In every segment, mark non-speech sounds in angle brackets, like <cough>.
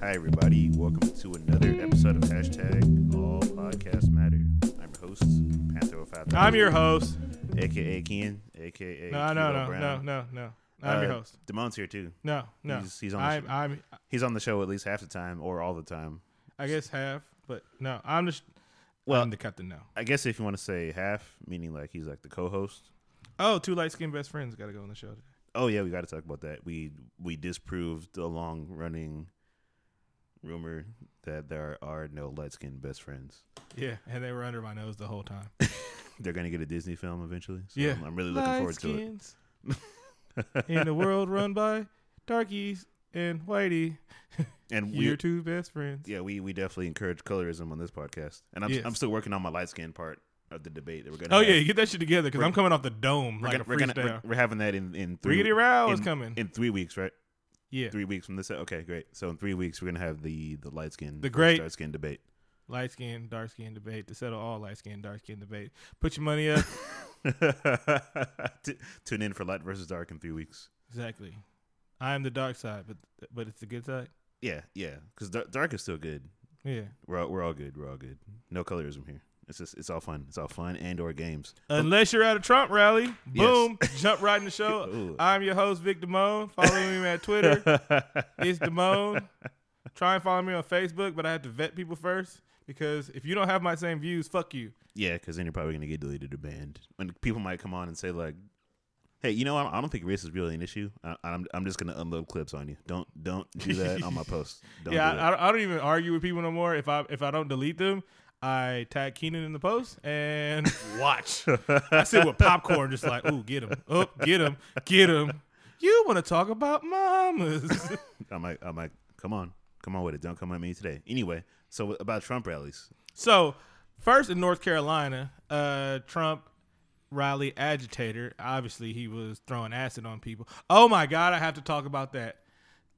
Hi, everybody. Welcome to another episode of Hashtag All Podcasts Matter. I'm your host, Panther 5000. I'm your host. AKA Kian, AKA. No, no, Kilo no, Brown. no, no, no. I'm your Uh, host. Damon's here too. No, no. He's, he's on the I'm, show. I'm, He's on the show at least half the time or all the time. I guess half, but no, I'm just. Well- I'm the captain now. I guess if you want to say half, meaning like he's like the co-host. Oh, two light skinned best friends got to go on the show today. Oh yeah, we got to talk about that. We we disproved the long running rumor that there are no light skinned best friends. Yeah, and they were under my nose the whole time. <laughs> They're gonna get a Disney film eventually. So Yeah. I'm, really looking forward to it. in a world run by darkies and whitey, <laughs> And we your two best friends. yeah, we we definitely encourage colorism on this podcast. And I'm Yes. I'm still working on my light skin part of the debate that we're gonna. Oh have. yeah, you get that shit together because I'm coming off the dome We're like gonna, a we're, gonna we're, we're having that in in three Riggedy Row is coming. in three weeks, right? Yeah, Three weeks from this. Okay, great. So in three weeks, we're gonna have the the light skin, The great- dark skin debate. light skin, dark skin debate to settle all light skin, dark skin debate. Put your money up. <laughs> T- Tune in for light versus dark in three weeks. exactly. I am the dark side, but but it's the good side. Yeah, yeah, because dark is still good. Yeah. We're all, we're all good. We're all good. No colorism here. It's just it's all fun. It's all fun and or games. Unless you're at a Trump rally, Yes. boom, jump right in the show. <laughs> I'm your host, Vic Damone. Follow me at Twitter. <laughs> It's Damone. Try and follow me on Facebook, but I have to vet people first because if you don't have my same views, fuck you. Yeah, because then you're probably gonna get deleted or banned. When people might come on and say like, "Hey, you know, I I don't think race is really an issue. I, I'm I'm just gonna unload clips on you. Don't don't do that on my post. <laughs> Don't yeah, do I, I don't even argue with people no more. If I if I don't delete them, I tag Keenan in the post and <laughs> watch. I sit with popcorn, just like, ooh, get him, oh, get him, get him. You want to talk about mamas? I'm like I'm like, come on, come on with it. Don't come at me today. Anyway, so about Trump rallies. So, first in North Carolina, uh, Trump rally agitator. Obviously, he was throwing acid on people. Oh my God, I have to talk about that.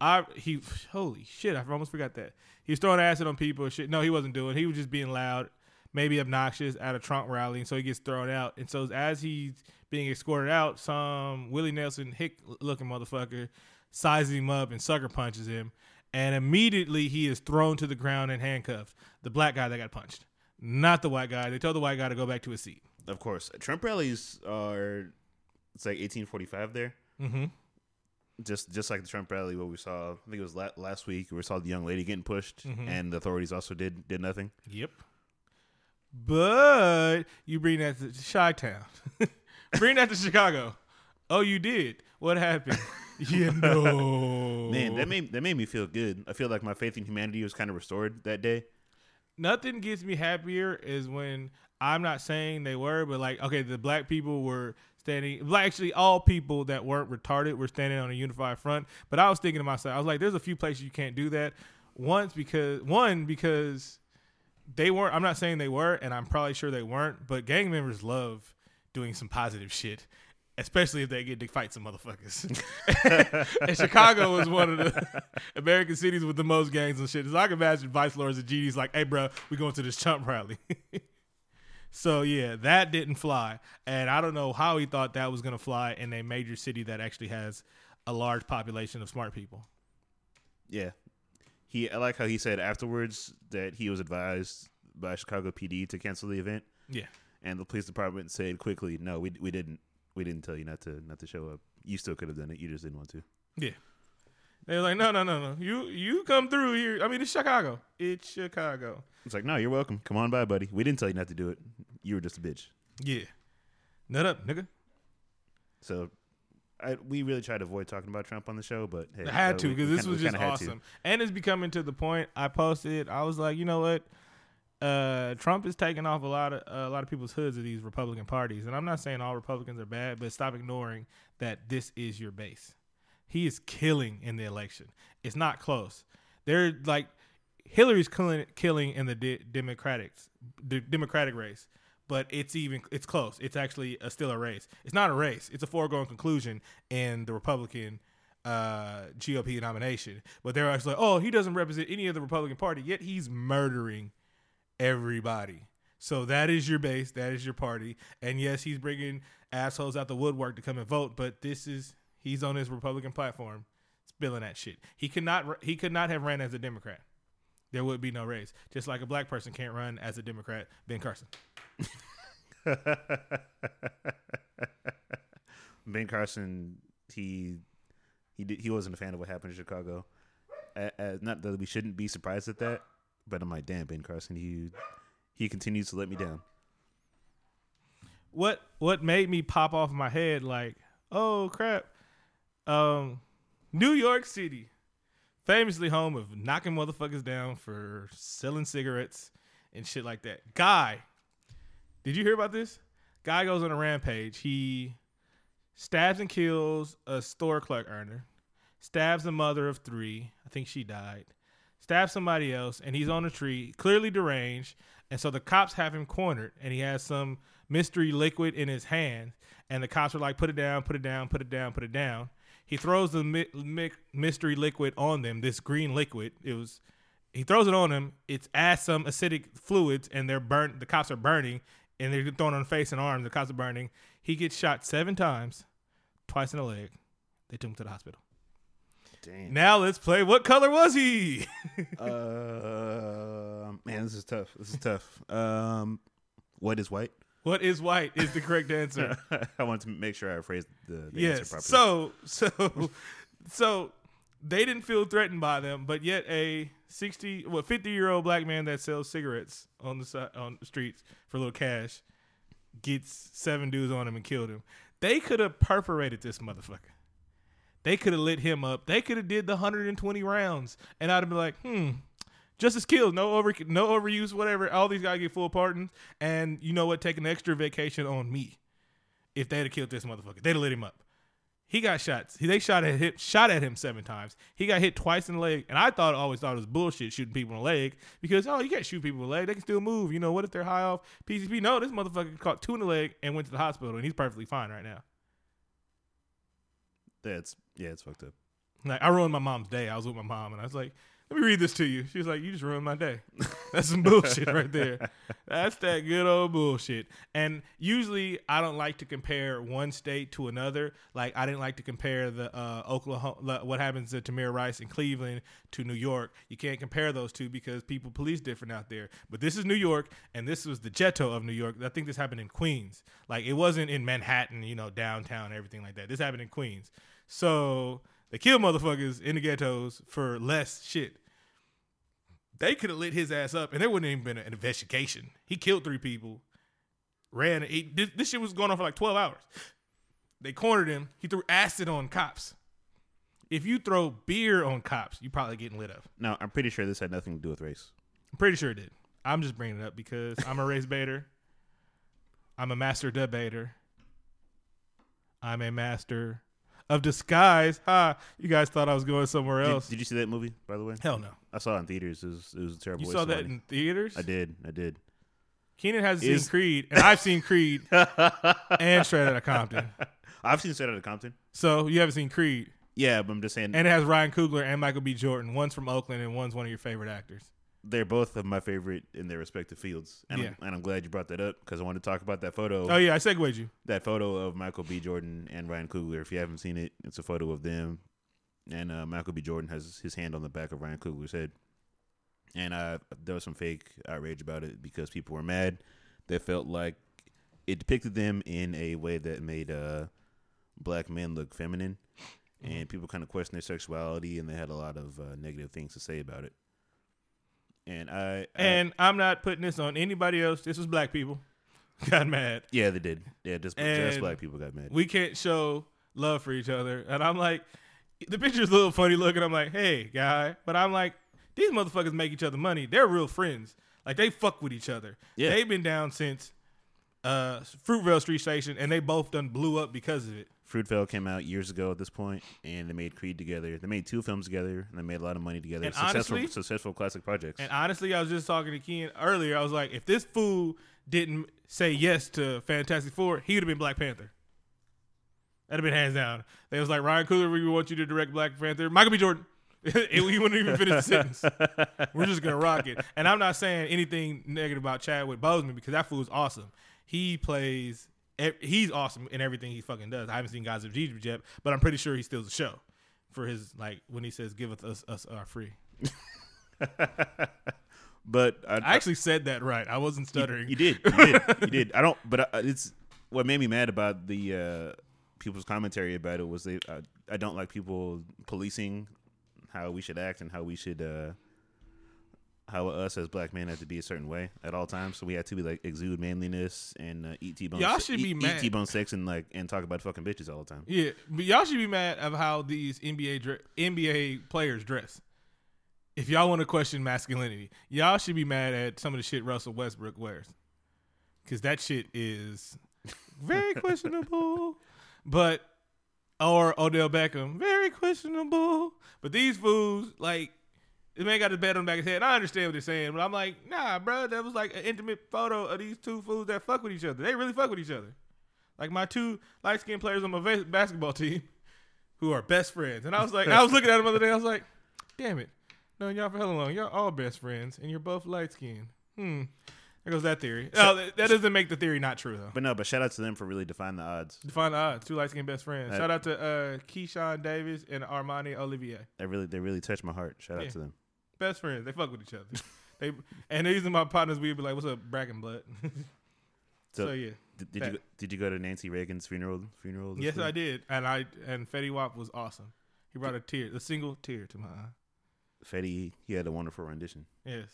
I he holy shit, I almost forgot that he was throwing acid on people. and Shit, no, he wasn't doing. He was just being loud, maybe obnoxious at a Trump rally, and so he gets thrown out. And so as he's being escorted out, some Willie Nelson hick looking motherfucker sizes him up and sucker punches him, and immediately he is thrown to the ground and handcuffed. The black guy that got punched, not the white guy. They told the white guy to go back to his seat. Of course, Trump rallies are it's like 1845 there. Mm-hmm. Just just like the Trump rally, what we saw, I think it was la- last week. We saw the young lady getting pushed, Mhm. and the authorities also did did nothing. Yep. But you bring that to Chi Town. <laughs> bring that to Chicago. Oh, you did. What happened? <laughs> you know. Man, that made that made me feel good. I feel like my faith in humanity was kind of restored that day. nothing gets me happier is when I'm not saying they were, but like, okay, the black people were standing, black, actually, all people that weren't retarded were standing on a unified front. But I was thinking to myself, I was like, there's a few places you can't do that. Once because, one, because they weren't, I'm not saying they were, and I'm probably sure they weren't, but gang members love doing some positive shit. Especially if they get to fight some motherfuckers. <laughs> and Chicago was one of the <laughs> American cities with the most gangs and shit. So I can imagine Vice Lords and GD's like, hey, bro, we going to this chump rally. <laughs> so, yeah, that didn't fly. And I don't know how he thought that was going to fly in a major city that actually has a large population of smart people. Yeah, he. I like how he said afterwards that he was advised by Chicago PD to cancel the event, Yeah. and the police department said quickly, "No, we we didn't. We didn't tell you not to not to show up. You still could have done it. You just didn't want to." Yeah. They were like, no, no, no, no. You you come through here. I mean, it's Chicago. It's Chicago. It's like, no, you're welcome. Come on by, buddy. We didn't tell you not to do it. You were just a bitch. Yeah. Nut up, nigga. So, I, we really tried to avoid talking about Trump on the show, but hey, I had uh, to because this was just awesome, and it's becoming to the point. I posted. I was like, you know what? Uh, Trump is taking off a lot of a lot of people's hoods of these Republican parties, and I'm not saying all Republicans are bad, but stop ignoring that this is your base. He is killing in the election. It's not close. They're like Hillary's killing killing in the de- Democrats the Democratic race, but it's even it's close. It's actually a, still a race. It's not a race. It's a foregone conclusion in the Republican uh, GOP nomination. But they're actually like, oh, he doesn't represent any of the Republican Party, yet he's murdering everybody. So that is your base. That is your party. And yes, he's bringing assholes out the woodwork to come and vote. But this is he's on his Republican platform. Spilling that shit. He could not he could not have ran as a Democrat. There would be no race. Just like a black person can't run as a Democrat, Ben Carson. <laughs> ben Carson, he he did, he wasn't a fan of what happened in Chicago. Uh, uh, not that we shouldn't be surprised at that, but I'm like, damn, Ben Carson, he he continues to let me down. What what made me pop off my head like, oh crap, um, New York City, famously home of knocking motherfuckers down for selling cigarettes and shit like that. Guy, did you hear about this? Guy goes on a rampage. He stabs and kills a store clerk earner, stabs a mother of three. I think she died. Stabs somebody else, and he's on a tree, clearly deranged. And so the cops have him cornered, and he has some mystery liquid in his hand. And the cops are like, "Put it down, put it down, put it down, put it down." He throws the mi- mi- mystery liquid on them. This green liquid. It was. He throws it on them. It's adds some acidic fluids, and they're burnt. The cops are burning, and they're thrown on face and arms. The cops are burning. He gets shot seven times, twice in the leg. They took him to the hospital. Damn. Now let's play. What color was he? <laughs> uh, man, this is tough. This is tough. Um, what is white? What is white? Is the correct answer. <laughs> I wanted to make sure I phrased the, the yes. answer properly. So so <laughs> so they didn't feel threatened by them, but yet a sixty, well, fifty year old black man that sells cigarettes on the side on the streets for a little cash gets seven dudes on him and killed him. They could have perforated this motherfucker. They could have lit him up. They could have did the 120 rounds, and I'd have been like, hmm, justice kills, no over, no overuse, whatever. All these guys get full pardons, and you know what? Take an extra vacation on me. If they'd have killed this motherfucker, they'd have lit him up. He got shots. They shot at him, shot at him seven times. He got hit twice in the leg, and I thought always thought it was bullshit shooting people in the leg because oh you can't shoot people in the leg. They can still move. You know what if they're high off PCP? No, this motherfucker caught two in the leg and went to the hospital, and he's perfectly fine right now. That's yeah, it's fucked up. Like I ruined my mom's day. I was with my mom, and I was like, "Let me read this to you." She was like, "You just ruined my day." <laughs> That's some bullshit right there. That's that good old bullshit. And usually, I don't like to compare one state to another. Like I didn't like to compare the uh, Oklahoma, what happens to Tamir Rice in Cleveland to New York. You can't compare those two because people police different out there. But this is New York, and this was the ghetto of New York. I think this happened in Queens. Like it wasn't in Manhattan, you know, downtown, everything like that. This happened in Queens. So they kill motherfuckers in the ghettos for less shit. They could have lit his ass up, and there wouldn't even been an investigation. He killed three people, ran. He, this, this shit was going on for like twelve hours. They cornered him. He threw acid on cops. If you throw beer on cops, you're probably getting lit up. No, I'm pretty sure this had nothing to do with race. I'm pretty sure it did. I'm just bringing it up because I'm a race baiter. I'm a master debater. I'm a master of disguise. Ha! You guys thought I was going somewhere Did, else. did you see that movie, by the way? Hell no. I saw it in theaters. It was, it was a terrible. You saw that in theaters? I did. I did. Keenan hasn't Is- seen Creed, and I've seen Creed <laughs> and Straight Outta Compton. <laughs> I've seen Straight Outta Compton. So you haven't seen Creed, Yeah, but I'm just saying and it has Ryan Coogler and Michael B. Jordan. One's from Oakland, and one's one of your favorite actors. they're both of my favorite in their respective fields, and, Yeah. I'm, and I'm glad you brought that up because I wanted to talk about that photo. Oh yeah, I segued you. That photo of Michael B. Jordan and Ryan Coogler. If you haven't seen it, it's a photo of them, and uh, Michael B. Jordan has his hand on the back of Ryan Coogler's head. And uh, there was some fake outrage about it because people were mad. They felt like it depicted them in a way that made uh, black men look feminine, and people kind of questioned their sexuality, and they had a lot of uh, negative things to say about it. And I, I And I'm not putting this on anybody else. This was black people <laughs> got mad. yeah, they did. Yeah, just just black people got mad. We can't show love for each other. And I'm like, the picture's a little funny looking. I'm like, hey, guy. But I'm like, these motherfuckers make each other money. They're real friends. Like they fuck with each other. Yeah. They've been down since uh Fruitvale Street Station and they both done blew up because of it. Fruitvale came out years ago at this point, and they made Creed together. They made two films together, and they made a lot of money together. And successful, honestly- successful classic projects. And honestly, I was just talking to Ken earlier. I was like, if this fool didn't say yes to Fantastic Four, he would have been Black Panther. That'd have been hands down. They was like, Ryan Coogler, we want you to direct Black Panther. Michael B. Jordan. <laughs> he wouldn't even finish the sentence. <laughs> We're just gonna rock it. And I'm not saying anything negative about Chadwick Boseman because that fool's awesome. He plays. He's awesome in everything he fucking does. I haven't seen Guys of Jesus yet, but I'm pretty sure he steals the show for his like when he says give us us our free. <laughs> but I, I actually said that right. I wasn't stuttering. You, you did. You did. you did. I don't. But uh, it's what made me mad about the uh, people's commentary about it was they. Uh, I don't like people policing how we should act and how we should. Uh, how us as black men have to be a certain way at all times, so we have to be like exude manliness and uh, eat T-bone. Y'all should eat, be eat mad. T-bone sex and like and talk about fucking bitches all the time. Yeah, but y'all should be mad of how these NBA dre- NBA players dress. If y'all want to question masculinity, y'all should be mad at some of the shit Russell Westbrook wears, because that shit is very <laughs> questionable. But or Odell Beckham, very questionable. But these fools, like, the man got his bed on the back of his head. I understand what they're saying, but I'm like, nah, bro, that was like an intimate photo of these two fools that fuck with each other. They really fuck with each other. Like my two light skinned players on my va- basketball team who are best friends. And I was like, I was looking at them the other day. I was like, damn it. Knowing y'all for hella long. Y'all all best friends and you're both light skinned. Hmm. There goes that theory. No, that, doesn't make the theory not true, though. But no, but shout out to them for really defying the odds. Define the odds. Two light skinned best friends. That- Shout out to uh, Keyshawn Davis and Armani Olivier. They really, they really touched my heart. Shout out to them. Best friends. They fuck with each other. <laughs> they And these are my partners. We'd be like, what's up, Bracken Blood? <laughs> So, so, yeah. did, did you go- did you go to Nancy Reagan's funeral? Funeral? Yes, week? I did. And I and Fetty Wap was awesome. He brought a tear, a single tear to my eye. Fetty, he had a wonderful rendition. Yes.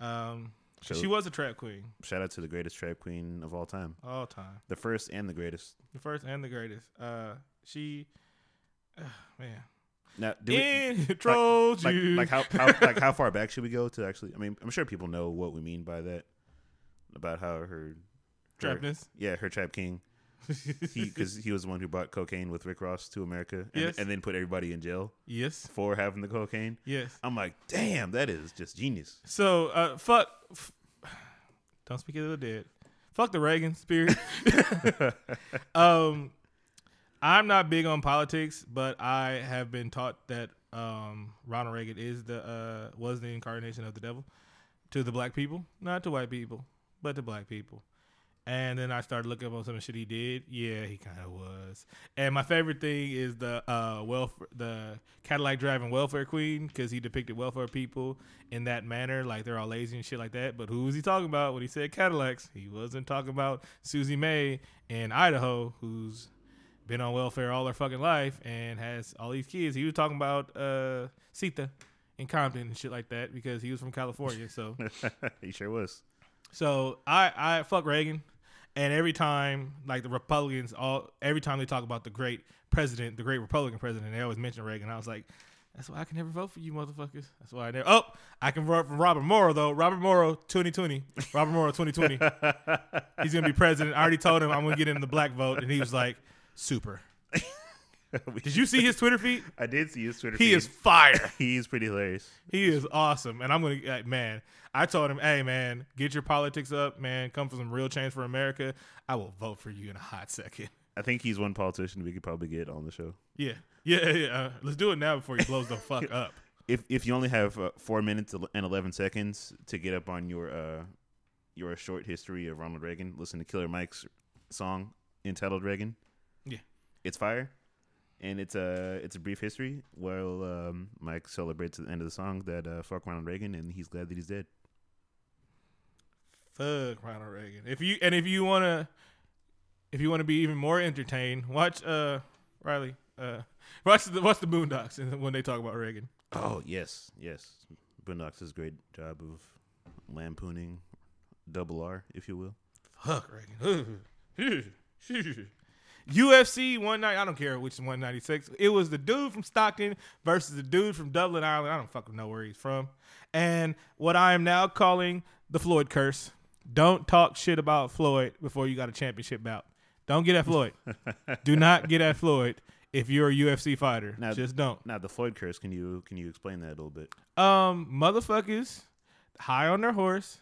Um, So- she was a trap queen Shout out to the greatest trap queen of all time, all time, the first and the greatest. the first and the greatest. Uh, she, uh, <sighs> man, Now, do we, intro like, you. like how, how like how far back should we go to actually? I mean, I'm sure people know what we mean by that. About how her, her trapness. yeah, her trap king. He <laughs> because he was the one who brought cocaine with Rick Ross to America, and, Yes. and then put everybody in jail yes, for having the cocaine. yes. I'm like, damn, that is just genius. So, uh, fuck. F- don't speak of the dead. Fuck the Reagan spirit. <laughs> <laughs> um, I'm not big on politics, but I have been taught that um, Ronald Reagan is the uh, was the incarnation of the devil to the black people, not to white people, but to black people. And then I started looking up on some of the shit he did. Yeah, he kind of was. And my favorite thing is the uh, welfare, the Cadillac driving welfare queen, because he depicted welfare people in that manner, like they're all lazy and shit like that. But who was he talking about when he said Cadillacs? He wasn't talking about Susie May in Idaho, who's been on welfare all her fucking life and has all these kids. He was talking about uh, Sita in Compton and shit like that because he was from California. So. <laughs> he sure was. So I I fuck Reagan, and every time like the Republicans all every time they talk about the great president, the great Republican president, they always mention Reagan. I was like, that's why I can never vote for you motherfuckers. That's why I never. Oh, I can vote for Robert Morrow though. Robert Morrow, 2020. Robert Morrow, 2020. <laughs> He's gonna be president. I already told him I'm gonna get him the black vote, and he was like, super. <laughs> Did you see his Twitter feed? I did see his Twitter. Feed. He feed. is fire. <laughs> He's pretty hilarious. He is awesome, and I'm gonna uh, man. I told him, hey man, get your politics up, man. Come for some real change for America. I will vote for you in a hot second. I think he's one politician we could probably get on the show. Yeah, yeah, yeah. Uh, let's do it now before he blows the <laughs> fuck up. If if you only have uh, four minutes and eleven seconds to get up on your uh your short history of Ronald Reagan, listen to Killer Mike's song entitled Reagan. Yeah. it's fire, and it's a it's a brief history. While um, Mike celebrates at the end of the song that uh, fuck Ronald Reagan, and he's glad that he's dead. Fuck Ronald Reagan. If you and if you wanna, if you wanna be even more entertained, watch uh Riley. Uh, <laughs> watch the watch the Boondocks and when they talk about Reagan. Oh yes, yes. Boondocks does a great job of lampooning double R, if you will. Fuck Reagan. <laughs> UFC one night. I don't care which one ninety six. It was the dude from Stockton versus the dude from Dublin, Ireland. I don't fucking know where he's from. And what I am now calling the Floyd curse. Don't talk shit about Floyd before you got a championship bout. Don't get at Floyd. <laughs> Do not get at Floyd if you're a UFC fighter. Now- Just don't. Now the Floyd curse. Can you can you explain that a little bit? Um, motherfuckers high on their horse,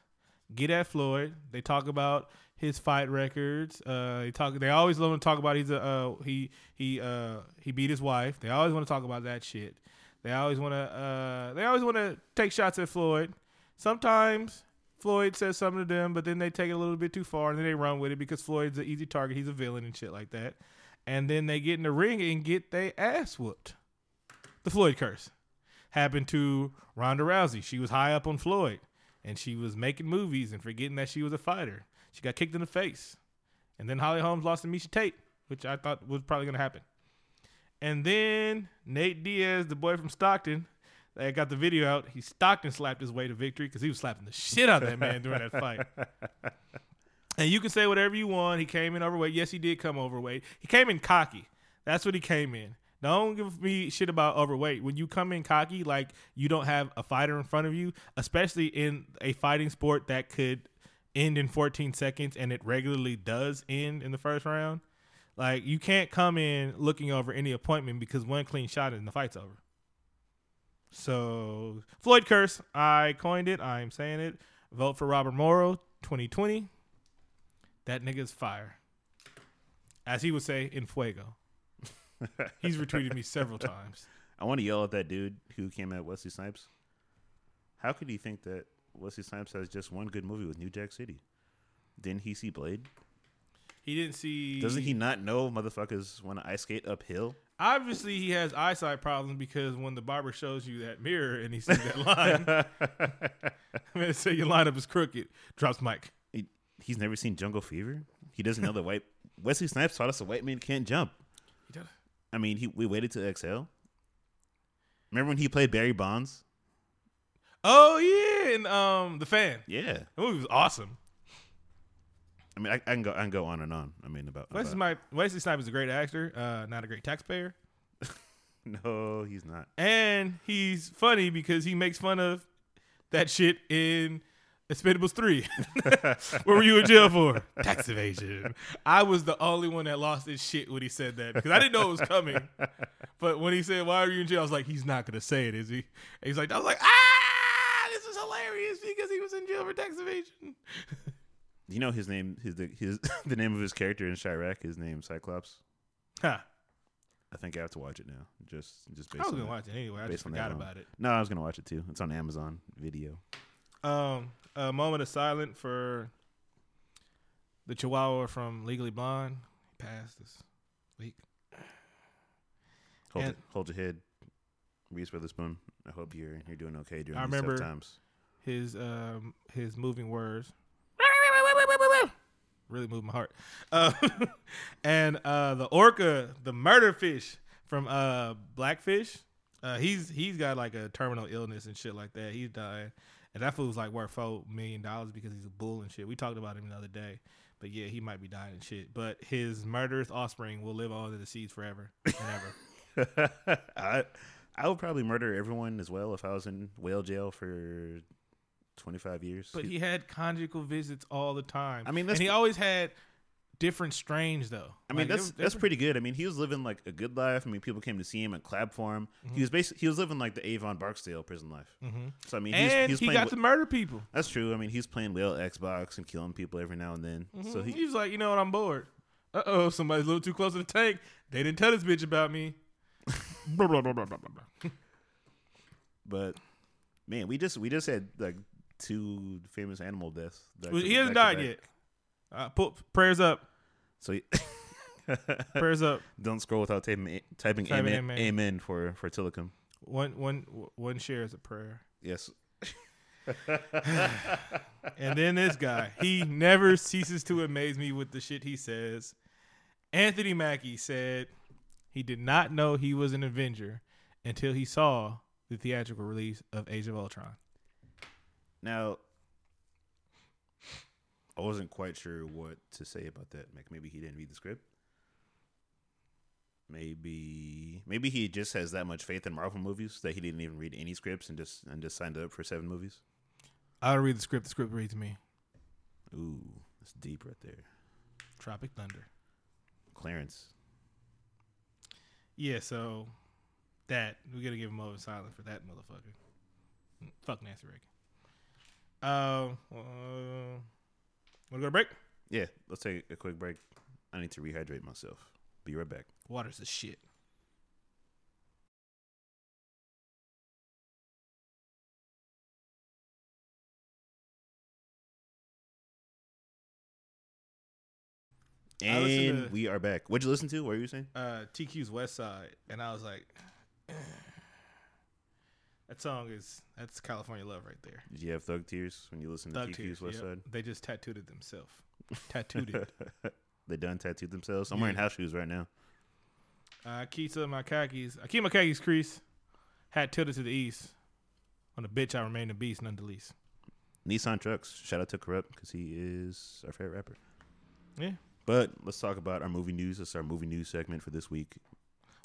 get at Floyd. They talk about his fight records. Uh, they talk. They always want to talk about he's a uh, he he uh he beat his wife. They always want to talk about that shit. They always want to uh they always want to take shots at Floyd. Sometimes Floyd says something to them, but then they take it a little bit too far and then they run with it because Floyd's an easy target. He's a villain and shit like that. And then they get in the ring and get their ass whooped. The Floyd curse happened to Ronda Rousey. She was high up on Floyd, and she was making movies and forgetting that she was a fighter. She got kicked in the face, and then Holly Holmes lost to Miesha Tate, which I thought was probably gonna happen. And then Nate Diaz, the boy from Stockton, that got the video out. He Stockton slapped his way to victory because he was slapping the shit out of that man during that fight. <laughs> And you can say whatever you want. He came in overweight. Yes, he did come overweight. He came in cocky. That's what he came in. Don't give me shit about overweight. When you come in cocky, like you don't have a fighter in front of you, especially in a fighting sport that could end in 14 seconds and it regularly does end in the first round. Like you can't come in looking over any appointment because one clean shot and the fight's over. So Floyd curse, I coined it. I'm saying it. Vote for Robert Morrow 2020. That nigga's fire. As he would say, in fuego. <laughs> He's retweeted me several times. I want to yell at that dude who came at Wesley Snipes. How could he think that Wesley Snipes has just one good movie with New Jack City? Didn't he see Blade? He didn't see. Doesn't he not know motherfuckers want to ice skate uphill? Obviously, he has eyesight problems because when the barber shows you that mirror and he sees that line, <laughs> I'm gonna say your lineup is crooked. Drops mic. He, he's never seen Jungle Fever. He doesn't know the white Wesley Snipes taught us a white man can't jump. He does. I mean, he we waited to exhale. Remember when he played Barry Bonds? Oh yeah, and um, the fan. Yeah. That movie was awesome. I mean, I, I can go I can go on and on. I mean, about, Wesley, about Snipes, Wesley Snipes is a great actor, uh, not a great taxpayer, <laughs> no, he's not. and he's funny because he makes fun of that shit in Expendables Three. <laughs> what were you in jail for? <laughs> Tax evasion. I was the only one that lost his shit when he said that because I didn't know it was coming. But when he said, "Why are you in jail?" I was like, "He's not gonna say it, is he?" And he's like, "I was like, ah, hilarious because he was in jail for tax evasion." You know his name his the his <laughs> the name of his character in Chi-Raq. His name Cyclops. Huh. I think I have to watch it now. Just just based I was on gonna that. watch it anyway. I just forgot about it. No, I was gonna watch it too. It's on Amazon Video. Um, a moment of silence for the Chihuahua from Legally Blonde. He passed this week. Hold And- it, hold your head, Reese Witherspoon. I hope you're you're doing okay during I these remember- tough times. His um his moving words really moved my heart. <laughs> Uh, and uh, the orca, the murder fish from uh Blackfish, uh, he's he's got like a terminal illness and shit like that. He's dying, and that fool's like worth four million dollars because he's a bull and shit. We talked about him the other day, but yeah, he might be dying and shit. But his murderous offspring will live on in the seas forever and ever. <laughs> <laughs> I I would probably murder everyone as well if I was in whale jail for twenty five years. But he had conjugal visits all the time. I mean, and he always had different strains though. I mean, Like, that's that's pretty good. I mean, he was living like a good life. I mean, people came to see him and clap for him. Mm-hmm. He was basically he was living like the Avon Barksdale prison life. Mhm. So I mean, he's, and he's he got to murder people. that's true. I mean, he's playing whale Xbox and killing people every now and then. So Mhm. he, he was like, you know what, I'm bored. Uh oh, somebody's a little too close to the tank. They didn't tell this bitch about me. <laughs> But man, we just we just had like two famous animal deaths. Well, he hasn't died yet. Uh, put prayers up. So <laughs> Prayers up. don't scroll without typing typing Typing amen, amen. amen for for Tilikum. One one one share is a prayer. Yes. <laughs> And then this guy, he never ceases to amaze me with the shit he says. Anthony Mackie said he did not know he was an Avenger until he saw the theatrical release of Age of Ultron. Now, I wasn't quite sure what to say about that. Like maybe he didn't read the script. Maybe maybe he just has that much faith in Marvel movies that he didn't even read any scripts and just and just signed up for seven movies. I don't read the script. The script reads me. Ooh, that's deep right there. Tropic Thunder. Clarence. Yeah, so that we gotta give him over silent for that motherfucker. Fuck Nancy Reagan. Um, uh, wanna go to break? Yeah, let's take a quick break. I need to rehydrate myself. Be right back. Water's the shit. And to- we are back. What'd you listen to? What were you saying? Uh, TQ's West Side, and I was like, <clears throat> That song is that's California love right there. Did you have thug tears when you listened Thug to Tears. TQ's West yep. Side? They just tattooed it themselves. tattooed it. <laughs> They done tattooed themselves. I'm Yeah. wearing house shoes right now. I keep to my khakis. I keep my khakis crease. Hat tilted to the east. On the bitch, I remain the beast, none the least. Nissan trucks. Shout out to Kurupt because he is our favorite rapper. Yeah. But let's talk about our movie news. That's our movie news segment for this week.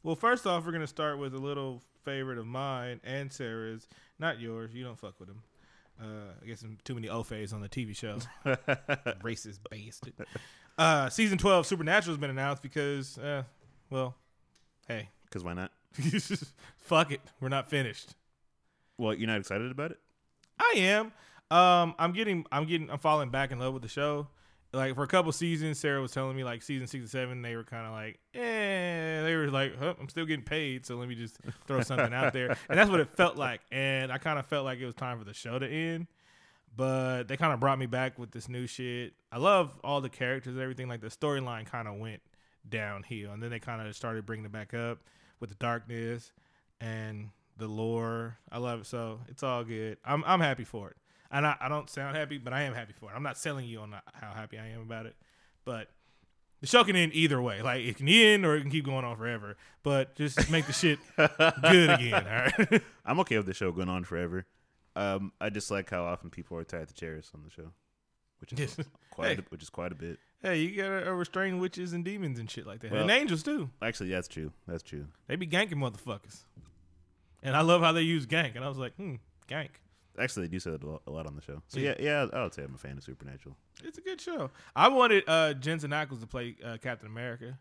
Well, first off, we're gonna start with a little favorite of mine and Sarah's, not yours. You don't fuck with him. Uh, I guess some too many Ofays on the TV show. <laughs> Racist bastard. Uh, season twelve Supernatural has been announced because, uh, well, hey, Because why not? <laughs> fuck it, we're not finished. Well, you're not excited about it? I am. Um, I'm getting, I'm getting, I'm falling back in love with the show. Like for a couple seasons, Sarah was telling me like season six and seven, they were kind of like, eh, they were like, huh, I'm still getting paid, so let me just throw something out there, <laughs> and that's what it felt like. And I kind of felt like it was time for the show to end, but they kind of brought me back with this new shit. I love all the characters and everything. Like the storyline kind of went downhill, and then they kind of started bringing it back up with the darkness and the lore. I love it, so it's all good. I'm I'm happy for it. And I, I don't sound happy, but I am happy for it. I'm not selling you on how happy I am about it, but the show can end either way. Like it can end or it can keep going on forever. But just make the shit good again. All right. <laughs> I'm okay with the show going on forever. Um, I just like how often people are tied to chairs on the show, which is Yes. <laughs> quite Hey. a, which is quite a bit. hey, you gotta uh, restrain witches and demons and shit like that, Well- and angels too. Actually, that's true. That's true. They be ganking motherfuckers, and I love how they use gank. And I was like, hmm, gank. Actually, they do say that a lot, on the show. So Yeah. yeah, yeah, I would say I'm a fan of Supernatural. It's a good show. I wanted uh, Jensen Ackles to play uh, Captain America.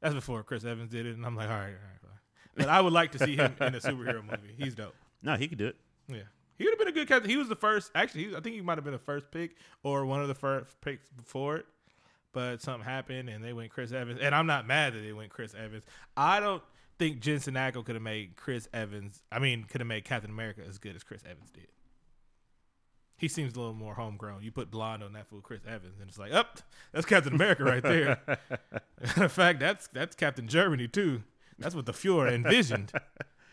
That's before Chris Evans did it, and I'm like, all right, all right, fine. But I would like to see him in a superhero <laughs> movie. He's dope. No, he could do it. Yeah, he would have been a good captain. He was the first. Actually, he, I think he might have been the first pick or one of the first picks before it. But something happened, and they went Chris Evans. And I'm not mad that they went Chris Evans. I don't think Jensen Ackles could have made Chris Evans. I mean, could have made Captain America as good as Chris Evans did. He seems a little more homegrown. You put blonde on that fool Chris Evans, and it's like, up, that's Captain America right there. <laughs> In fact, that's that's Captain Germany too. That's what the Fuhrer envisioned.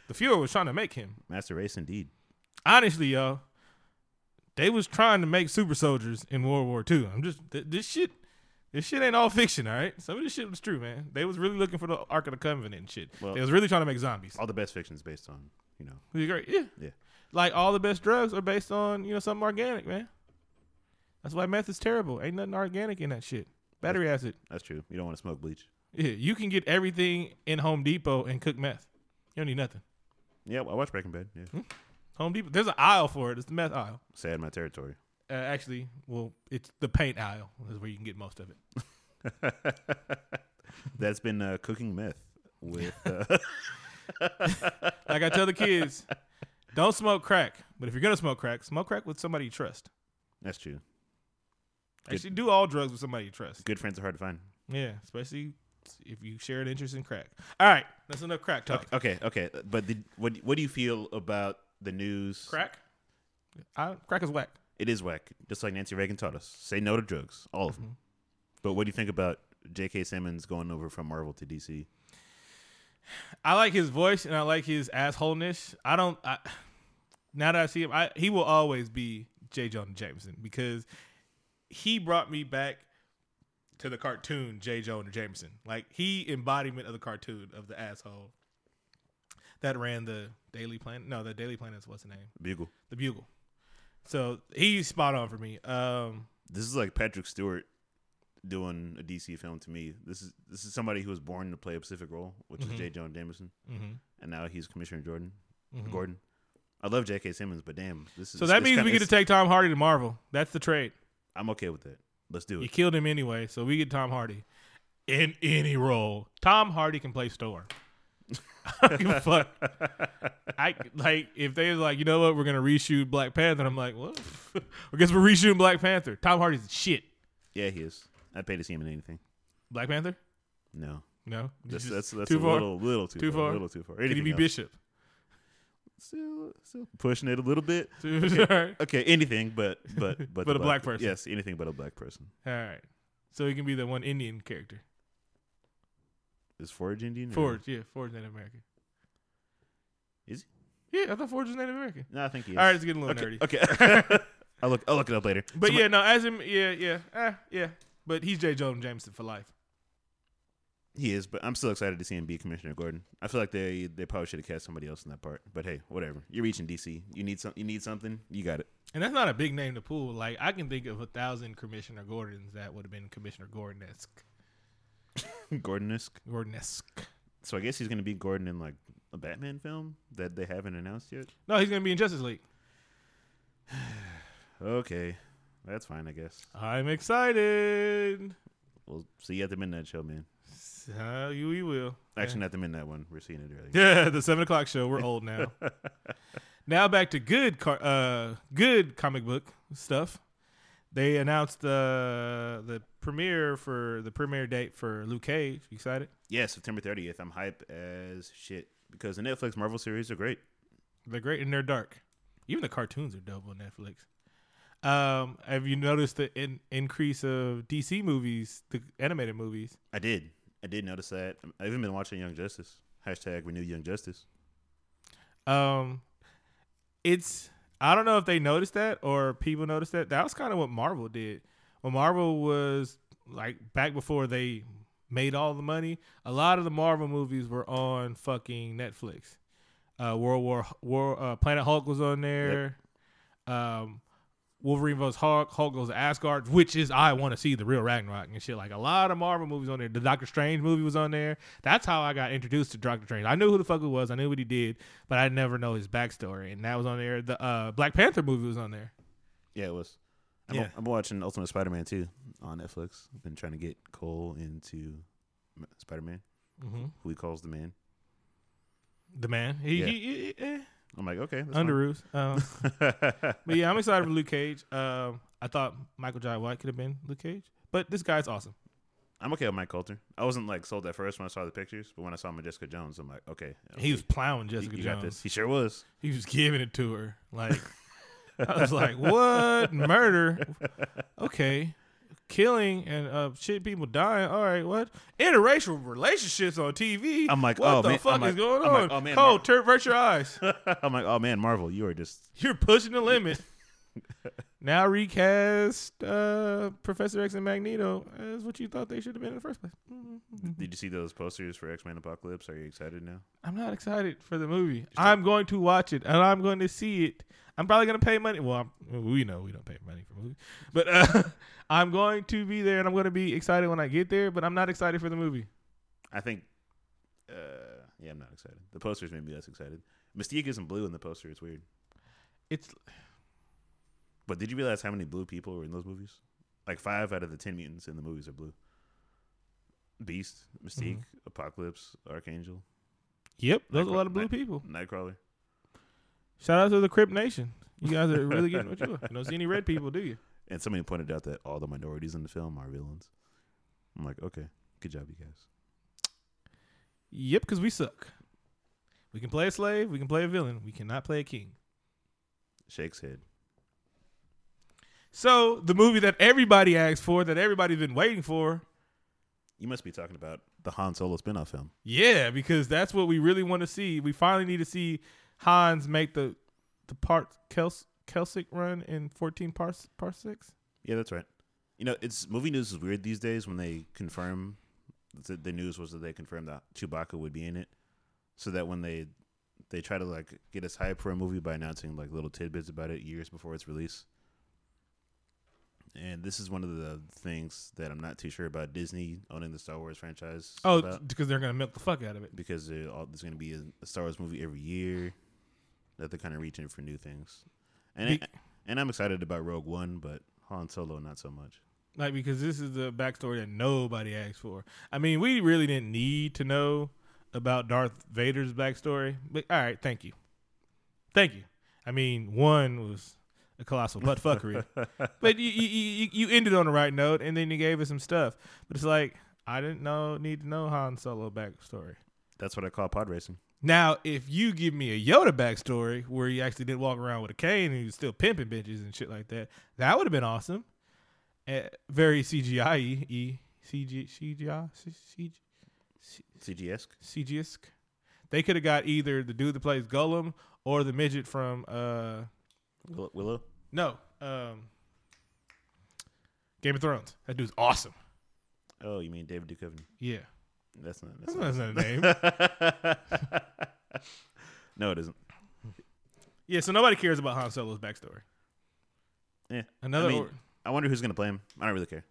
The Fuhrer was trying to make him Master Race, indeed. honestly, yo, they was trying to make super soldiers in World War II. I'm just th- this shit. This shit ain't all fiction, all right. Some of this shit was true, man. They was really looking for the Ark of the Covenant and shit. Well- they was really trying to make zombies. All the best fiction is based on, you know, agree? Yeah. Yeah. Like all the best drugs are based on you know something organic, man. That's why meth is terrible. Ain't nothing organic in that shit. Battery acid. that's true. You don't want to smoke bleach. Yeah, you can get everything in Home Depot and cook meth. You don't need nothing. Yeah, I watched Breaking Bad. Yeah, Home Depot. There's an aisle for it. It's the meth aisle. sad my territory. Uh, actually, well, it's the paint aisle is where you can get most of it. <laughs> That's been uh, cooking meth with. Uh, <laughs> Like I tell the kids, don't smoke crack. But if you're gonna smoke crack, smoke crack with somebody you trust. that's true. Good. Actually, do all drugs with somebody you trust. Good friends are hard to find. Yeah, especially if you share an interest in crack. All right, that's enough crack talk. Okay, okay, but the, what what do you feel about the news? Crack, I, crack is whack. It is whack, just like Nancy Reagan taught us. Say no to drugs, all of them. Mm-hmm. But what do you think about J.K. Simmons going over from Marvel to DC? I like his voice and I like his assholeness. I don't. I, now that I see him, I, he will always be J. Jonah Jameson because he brought me back to the cartoon J. Jonah Jameson. Like he embodiment of the cartoon of the asshole that ran the Daily Planet. No, the Daily Planet's what's the name? Bugle. The Bugle. So he's spot on for me. Um, This is like Patrick Stewart doing a DC film to me. This is this is somebody who was born to play a specific role, which Mhm. is J. Jonah Jameson, mhm, and now he's Commissioner Jordan mhm. Gordon. I love J.K. Simmons, but damn, this is So that it's means kinda- we get to take Tom Hardy to Marvel. That's the trade. I'm okay with that. Let's do it. You killed him anyway, so we get Tom Hardy in any role. Tom Hardy can play Storm. I don't give a fuck. <laughs> I like if they like, you know what, we're gonna reshoot Black Panther. I'm like, well, <laughs> I guess we're reshooting Black Panther. Tom Hardy's the shit. Yeah, he is. I'd pay to see him in anything. Black Panther? No, No, that's <laughs> that's, that's too a far. little little too, Too far, far? a little too far. Can he be else? Bishop? Still, still pushing it a little bit. <laughs> Right. Okay, anything but <laughs> but but, But a black person. Yes, anything but a black person. All right. So he can be the one Indian character. Is Forge Indian? or- Forge, yeah, Forge Native American. Is he? Yeah, I thought Forge was Native American. No, I think he is. All right, it's getting a little okay. nerdy. Okay. <laughs> I'll look. I'll look it up later. But yeah, no, as him, yeah, yeah, eh, yeah. But he's J. Jonah Jameson for life. He is. But I'm still excited to see him be Commissioner Gordon. I feel like they they probably should have cast somebody else in that part. But hey, whatever. You're reaching DC. You need some. You need something. You got it. And that's not a big name to pull. Like I can think of a thousand Commissioner Gordons that would have been Commissioner Gordon esque. Gordon-esque. <laughs> Gordon esque. So I guess he's gonna be Gordon in like a Batman film that they haven't announced yet. No, he's gonna be in Justice League. <sighs> Okay, that's fine. I guess. I'm excited. We'll see you at the midnight show, man. Uh, you, we will. Actually, not the midnight one. We're seeing it early. Yeah, the seven o'clock show. We're old now. <laughs> now back to good, car- uh, good comic book stuff. They announced the the premiere for the premiere date for Luke Cage. You excited? Yeah, September 30th. I'm hype as shit because the Netflix Marvel series are great. They're great and they're dark. Even the cartoons are dope on Netflix. Um, have you noticed the in- increase of DC movies, the animated movies? I did. I did notice that. I've even been watching Young Justice. Hashtag Renew Young Justice. Um, it's I don't know if they noticed that or people noticed that. That was kind of what Marvel did. When Marvel was like back before they made all the money, a lot of the Marvel movies were on fucking Netflix. Uh, World War War uh, Planet Hulk was on there. Um, Wolverine vs Hulk, Hulk goes to Asgard, which is I want to see the real Ragnarok and shit. Like a lot of Marvel movies on there. The Doctor Strange movie was on there. That's how I got introduced to Doctor Strange. I knew who the fuck it was. I knew what he did, but I never know his backstory. And that was on there. The uh, Black Panther movie was on there. Yeah, it was. I'm, Yeah. I'm watching Ultimate Spider-Man 2 on Netflix. I've been trying to get Cole into Spider-Man, Mm-hmm. who he calls the man. The man, he, Yeah. he, he eh, I'm like, okay, that's under roofs. <laughs> Um, but yeah, I'm excited for Luke Cage. Um, I thought Michael Jai White could have been Luke Cage, but this guy's awesome. I'm okay with Mike Colter. I wasn't like sold at first when I saw the pictures, but when I saw him with Jessica Jones, I'm like, okay, He was plowing you, Jessica you Jones. got this. He sure was. He was giving it to her. Like I was like, what murder? <laughs> Okay, killing and uh, shit, people dying. All right, what interracial relationships on TV? I'm like, what oh, the man- fuck I'm is like- going I'm on? like, oh, man, Cole, Mar- avert your eyes. <laughs> I'm like, oh man, Marvel, you are just You're pushing the limit. <laughs> now recast uh, Professor X and Magneto as what you thought they should have been in the first place. Mm-hmm. Did you see those posters for X Men Apocalypse? Are you excited now? I'm not excited for the movie. I'm going to watch it and I'm going to see it. I'm probably going to pay money. Well, I'm, we know we don't pay money for movies, but uh, <laughs> I'm going to be there and I'm going to be excited when I get there. But I'm not excited for the movie. I think, uh, yeah, I'm not excited. The posters made me less excited. Mystique isn't blue in the poster. It's weird. It's But did you realize how many blue people were in those movies? Like five out of the ten mutants in the movies are blue. Beast, Mystique, Mhm. Apocalypse, Archangel, yep, there's a lot of blue Night- people. Nightcrawler. Shout out to the Crip Nation. You guys are really getting what you want. You don't see any red people, do you? And somebody pointed out that all the minorities in the film are villains. I'm like, okay, good job, you guys. Yep, because we suck. We can play a slave. We can play a villain. We cannot play a king. Shakes head. So the movie that everybody asked for, that everybody's been waiting for, You must be talking about the Han Solo spinoff film. yeah, because that's what we really want to see. We finally need to see Hans make the the part Kels, Kelsic run in 14 parts parsecs. Yeah, that's right. You know, it's movie news is weird these days when they confirm the, the news was that they confirmed that Chewbacca would be in it, so that when they they try to like get us hype for a movie by announcing like little tidbits about it years before its release. And this is one of the things that I'm not too sure about Disney owning the Star Wars franchise. Oh, because they're gonna milk the fuck out of it. because all, there's going to be a, a Star Wars movie every year. That they're kind of reaching for new things, and Be- and I'm excited about Rogue One, but Han Solo not so much. Like because this is the backstory that nobody asked for. I mean, we really didn't need to know about Darth Vader's backstory. But all right, thank you, thank you. I mean, one was a colossal butt fuckery, <laughs> but you, you you you ended on the right note, and then you gave us some stuff. But it's like I didn't know need to know Han Solo backstory. That's what I call pod racing. Now, if you give me a Yoda backstory where he actually did walk around with a cane and he was still pimping bitches and shit like that, that would have been awesome. Uh, very CGI e CG CGI CG CG esque. CG-esque. They could have got either the dude that plays Gollum or the midget from uh Willow. Willow? no um Game of Thrones. That dude's awesome. Oh, you mean David Duchovny? Yeah, That's not. That's that's not. not a name. <laughs> no, it isn't. yeah, so nobody cares about Han Solo's backstory. Yeah. Another, I mean, or- I wonder who's gonna play him. I don't really care.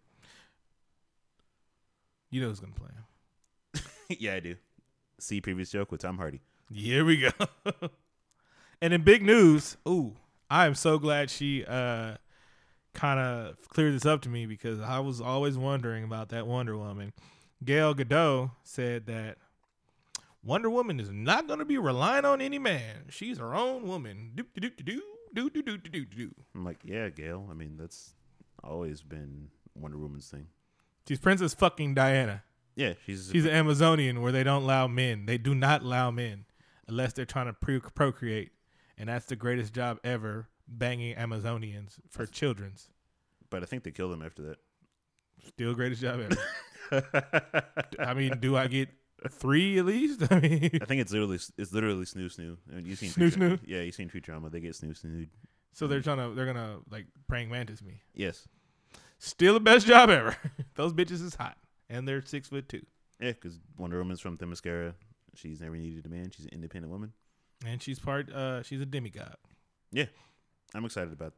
you know who's gonna play him. <laughs> yeah, I do. See previous joke with Tom Hardy. Here we go. <laughs> and in big news, ooh, I am so glad she uh kind of cleared this up to me because I was always wondering about that Wonder Woman. Gail Gadot said that Wonder Woman is not going to be relying on any man. She's her own woman. Do do do do do do do do do do. I'm like, yeah, Gail. I mean, that's always been Wonder Woman's thing. She's Princess fucking Diana. Yeah, she's. She's an Amazonian where they don't allow men. They do not allow men unless they're trying to pre- procreate, and that's the greatest job ever. Banging Amazonians for children's. but I think they killed him after that. Still greatest job ever. <laughs> I mean, do I get three at least? <laughs> I mean, I think it's literally it's literally snoo snoo. I mean, you seen Snoo snoo? Yeah, you seen Futurama. They get snoo snoo. so they're trying to they're gonna like praying mantis me. Yes. Still the best job ever. <laughs> Those bitches is hot, and they're six foot two, Yeah, because Wonder Woman's from Themyscira. She's never needed a man. She's an independent woman. And she's part. uh She's a demigod. Yeah, I'm excited about.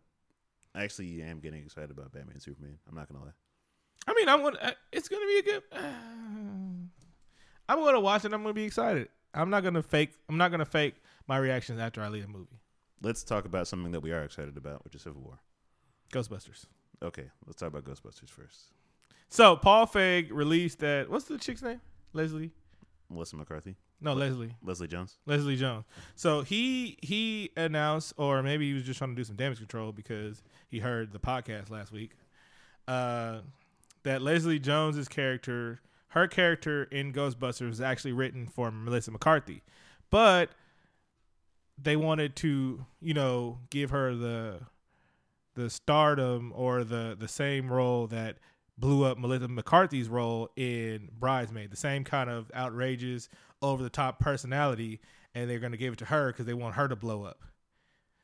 I actually am getting excited about Batman and Superman. I'm not gonna lie. I mean, I'm gonna. uh, It's gonna be a good. Uh, I'm gonna watch it. I'm gonna be excited. I'm not gonna fake. I'm not gonna fake my reactions after I leave a movie. Let's talk about something that we are excited about, which is Civil War. Ghostbusters. Okay, let's talk about Ghostbusters first. So Paul Feig released that. What's the chick's name? Leslie. Melissa McCarthy, No, Leslie. Leslie Jones. Leslie Jones. So he he announced, or maybe he was just trying to do some damage control because he heard the podcast last week. Uh, that Leslie Jones's character, her character in Ghostbusters, was actually written for Melissa McCarthy, but they wanted to, you know, give her the the stardom or the the same role that blew up Melissa McCarthy's role in Bridesmaid, the same kind of outrageous, over the top personality, and they're going to give it to her because they want her to blow up.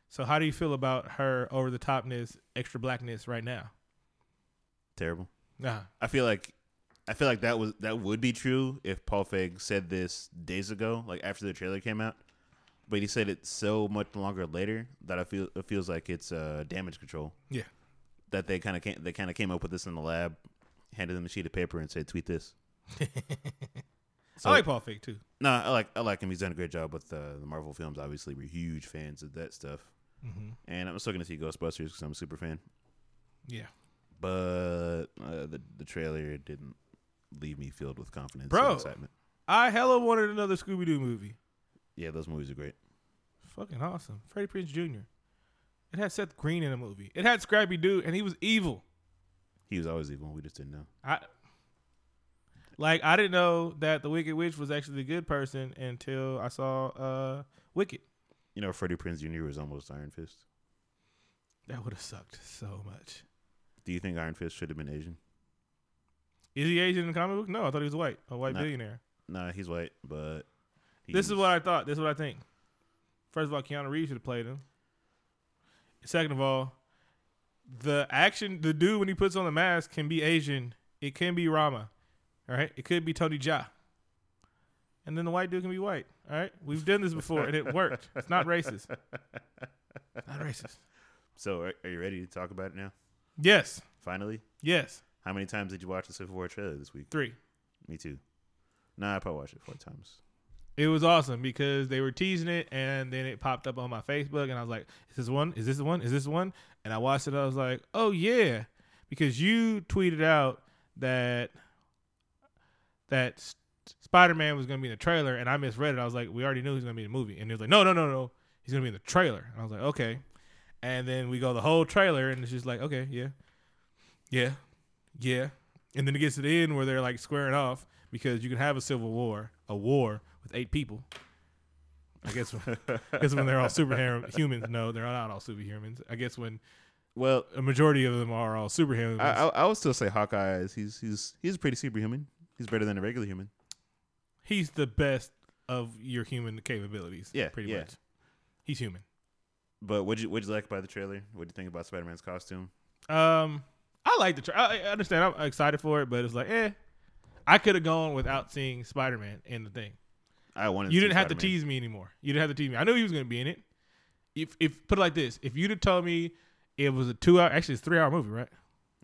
So, how do you feel about her over the topness, extra blackness right now? Terrible. Nah, I feel like I feel like that was that would be true if Paul Feig said this days ago, like after the trailer came out. But he said it so much longer later that I feel it feels like it's uh, damage control. Yeah. That they kind of came, they kind of came up with this in the lab, handed them a sheet of paper and said, "Tweet this." <laughs> So- I like Paul Feig too. No, I like I like him. He's done a great job with uh, the Marvel films. Obviously, we're huge fans of that stuff. Mm-hmm. And I'm still going to see Ghostbusters because I'm a super fan. Yeah, But uh, the the trailer didn't leave me filled with confidence Bro. and excitement. I hella wanted another Scooby Doo movie. Yeah, those movies are great. Fucking awesome. Freddie Prinze Jr. It had Seth Green in the movie. It had Scrappy Doo, and he was evil. He was always evil. We just didn't know. I like I didn't know that the Wicked Witch was actually the good person until I saw uh Wicked. You know, Freddie Prinze Jr. was almost Iron Fist. That would have sucked so much. Do you think Iron Fist should have been Asian? Is he Asian in the comic book? No, I thought he was white, a white Nah. billionaire. Nah, he's white, but This is what I thought. This is what I think. First of all, Keanu Reeves should have played him. Second of all, the action, the dude when he puts on the mask can be Asian. It can be Rama. All right. It could be Tony Jaa. And then the white dude can be white. All right. We've done this before and it worked. It's not racist. Not racist. So, are, are you ready to talk about it now? Yes. Finally, Yes. how many times did you watch the Civil War trailer this week? Three. Me too. Nah, I probably watched it four times. It was awesome because they were teasing it, and then it popped up on my Facebook, and I was like, "Is this one? Is this one? Is this one?" And I watched it. I was like, "Oh yeah," because you tweeted out that that Spider Man was going to be in the trailer, and I misread it. I was like, "We already knew he was going to be in the movie," and he was like, "No, no, no, no, he's going to be in the trailer." And I was like, "Okay," and then we go the whole trailer, and it's just like, "Okay, yeah, yeah, yeah," and then it gets to the end where they're like squaring off because you can have a civil war, a war with eight people. I guess when, I guess when they're all superhumans. <laughs> No, they're not all superhumans. I guess when Well, a majority of them are all superhumans. I, I, I would still say Hawkeye is he's he's he's pretty superhuman. He's better than a regular human. he's the best of your human capabilities. Yeah, pretty yeah. much. He's human. But what'd you what'd you like about the trailer? What'd you think about Spider Man's costume? Um, I like the. Tra- I, I understand. I'm excited for it, but it's like, eh. I could have gone without seeing Spider Man in the thing. I wanted. You to didn't have to Spider-Man. tease me anymore. You didn't have to tease me. I knew he was going to be in it. If if put it like this, if you'd have told me it was a two hour, actually it's a three hour movie, right?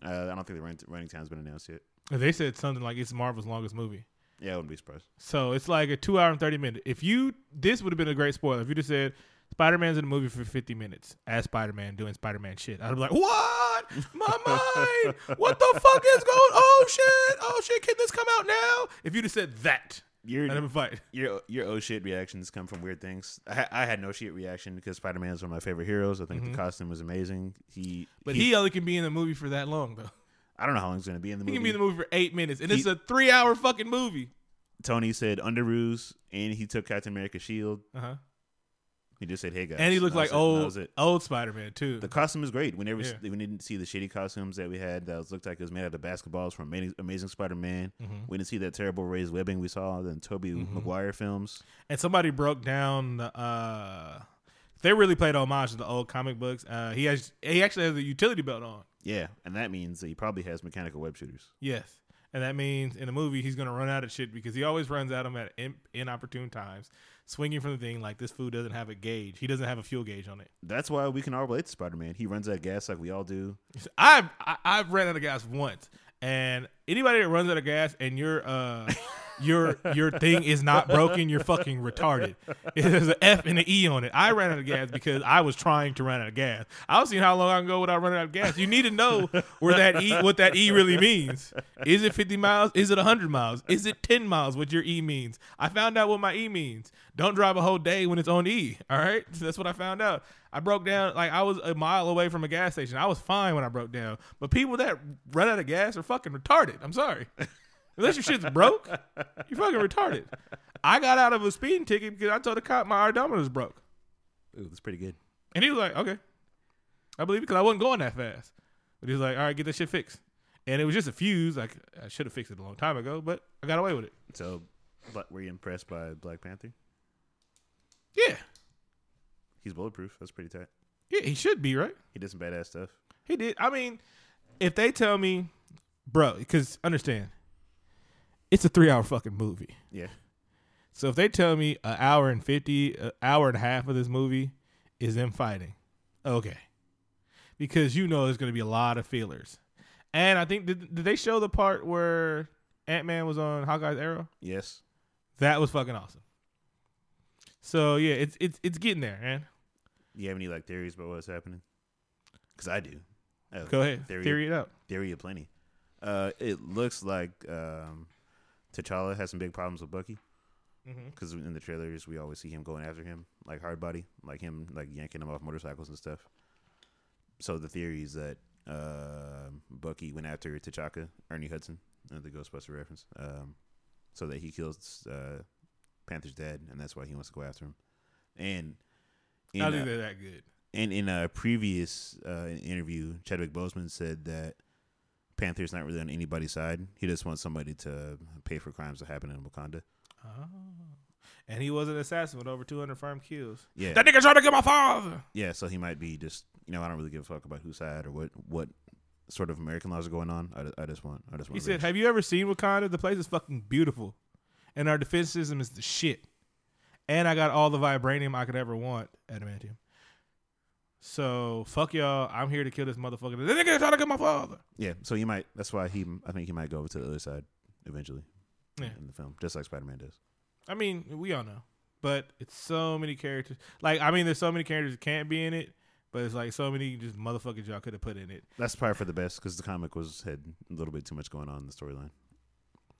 Uh, I don't think the running, running time's been announced yet. They said something like it's Marvel's longest movie. Yeah, I wouldn't be surprised. So it's like a two hour and thirty minute. If you this would have been a great spoiler. If you just said Spider Man's in the movie for fifty minutes as Spider Man doing Spider Man shit, I'd be like, What? My <laughs> mind! What the fuck is going Oh shit! Oh shit, can this come out now? If you'd have said that, Your have been fight. your your oh shit reactions come from weird things. I, I had no shit reaction because Spider Man is one of my favorite heroes. I think Mhm. the costume was amazing. He, But he only can be in the movie for that long though. I don't know how long he's gonna be in the He movie. He can be in the movie for eight minutes. And He- it's a three hour fucking movie. Tony said underoos, and he took Captain America's shield. Uh-huh. He just said, "Hey guys," And he looked like it. Old old Spider Man too. The costume is great. We never Yeah. we didn't see the shitty costumes that we had that was, looked like it was made out of basketballs from Amazing, Amazing Spider Man. Mhm. We didn't see that terrible raised webbing we saw in Tobey Mhm. Maguire films. and somebody broke down the uh they really played homage to the old comic books. Uh he has he actually has a utility belt on. Yeah, and that means that he probably has mechanical web shooters. Yes. And that means in the movie he's gonna run out of shit because he always runs out of them at in, inopportune times, swinging from the thing like this food doesn't have a gauge. He doesn't have a fuel gauge on it. That's why we can all relate to Spider Man. He runs out of gas like we all do. <laughs> I've I, I've ran out of gas once, and anybody that runs out of gas and your uh <laughs> your your thing is not broken, you're fucking retarded. <laughs> There's an F and an E on it. I ran out of gas because I was trying to run out of gas. I was seeing how long I can go without running out of gas. You need to know where that E what that E really means. Is it 50 miles? Is it 100 miles? Is it 10 miles? What your E means? I found out what my E means. Don't drive a whole day when it's on E. All right, so that's what I found out. I broke down like I was a mile away from a gas station. I was fine when I broke down. But people that run out of gas are fucking retarded. I'm sorry. <laughs> Unless your shit's broke, you're fucking retarded. I got out of a speeding ticket because I told the cop my odometer was broke. Ooh, that's pretty good. And he was like, okay. I believe it because I wasn't going that fast. But he was like, all right, get that shit fixed. And it was just a fuse. Like, I should have fixed it a long time ago, but I got away with it. So, but were you impressed by Black Panther? Yeah. He's bulletproof. That's pretty tight. Yeah, he should be, right? He did some badass stuff. He did. I mean, if they tell me, bro, because understand, it's a three hour fucking movie. Yeah. So if they tell me an hour and 50, an hour and a half of this movie is them fighting, okay. Because you know there's going to be a lot of feelers. And I think, did, did they show the part where Ant Man was on Hawkeye's arrow? Yes. That was fucking awesome. So yeah, it's it's it's getting there, man. You have any like theories about what's happening? Because I do. Go ahead, Theory, theory it out. theory of plenty. Uh, it looks like um, T'Challa has some big problems with Bucky Mm-hmm. because in the trailers we always see him going after him like hard body, like him like yanking him off motorcycles and stuff. So the theory is that uh, Bucky went after T'Chaka, Ernie Hudson, uh, the Ghostbuster reference, um, so that he kills uh, Panther's dad, and that's why he wants to go after him. And in, I uh, they're that good. and in a previous uh, interview, Chadwick Boseman said that Panther's not really on anybody's side. He just wants somebody to pay for crimes that happen in Wakanda. Oh. And he was an assassin with over 200 firm kills. Yeah, That nigga tried to kill my father. yeah. So he might be just you know I don't really give a fuck about whose side or what what sort of American laws are going on. I, I just want I just want. He want. said, "Have you ever seen Wakanda? The place is fucking beautiful, and our defense system is the shit. And I got all the vibranium I could ever want, adamantium. So fuck y'all. I'm here to kill this motherfucker. That nigga trying to kill my father. yeah. So you might. That's why he. I think he might go over to the other side eventually. Yeah. In the film, just like Spider Man does. I mean, we all know, but it's so many characters. Like, I mean, there's so many characters that can't be in it, but it's like so many just motherfuckers y'all could have put in it. That's probably for the best because the comic was had a little bit too much going on in the storyline.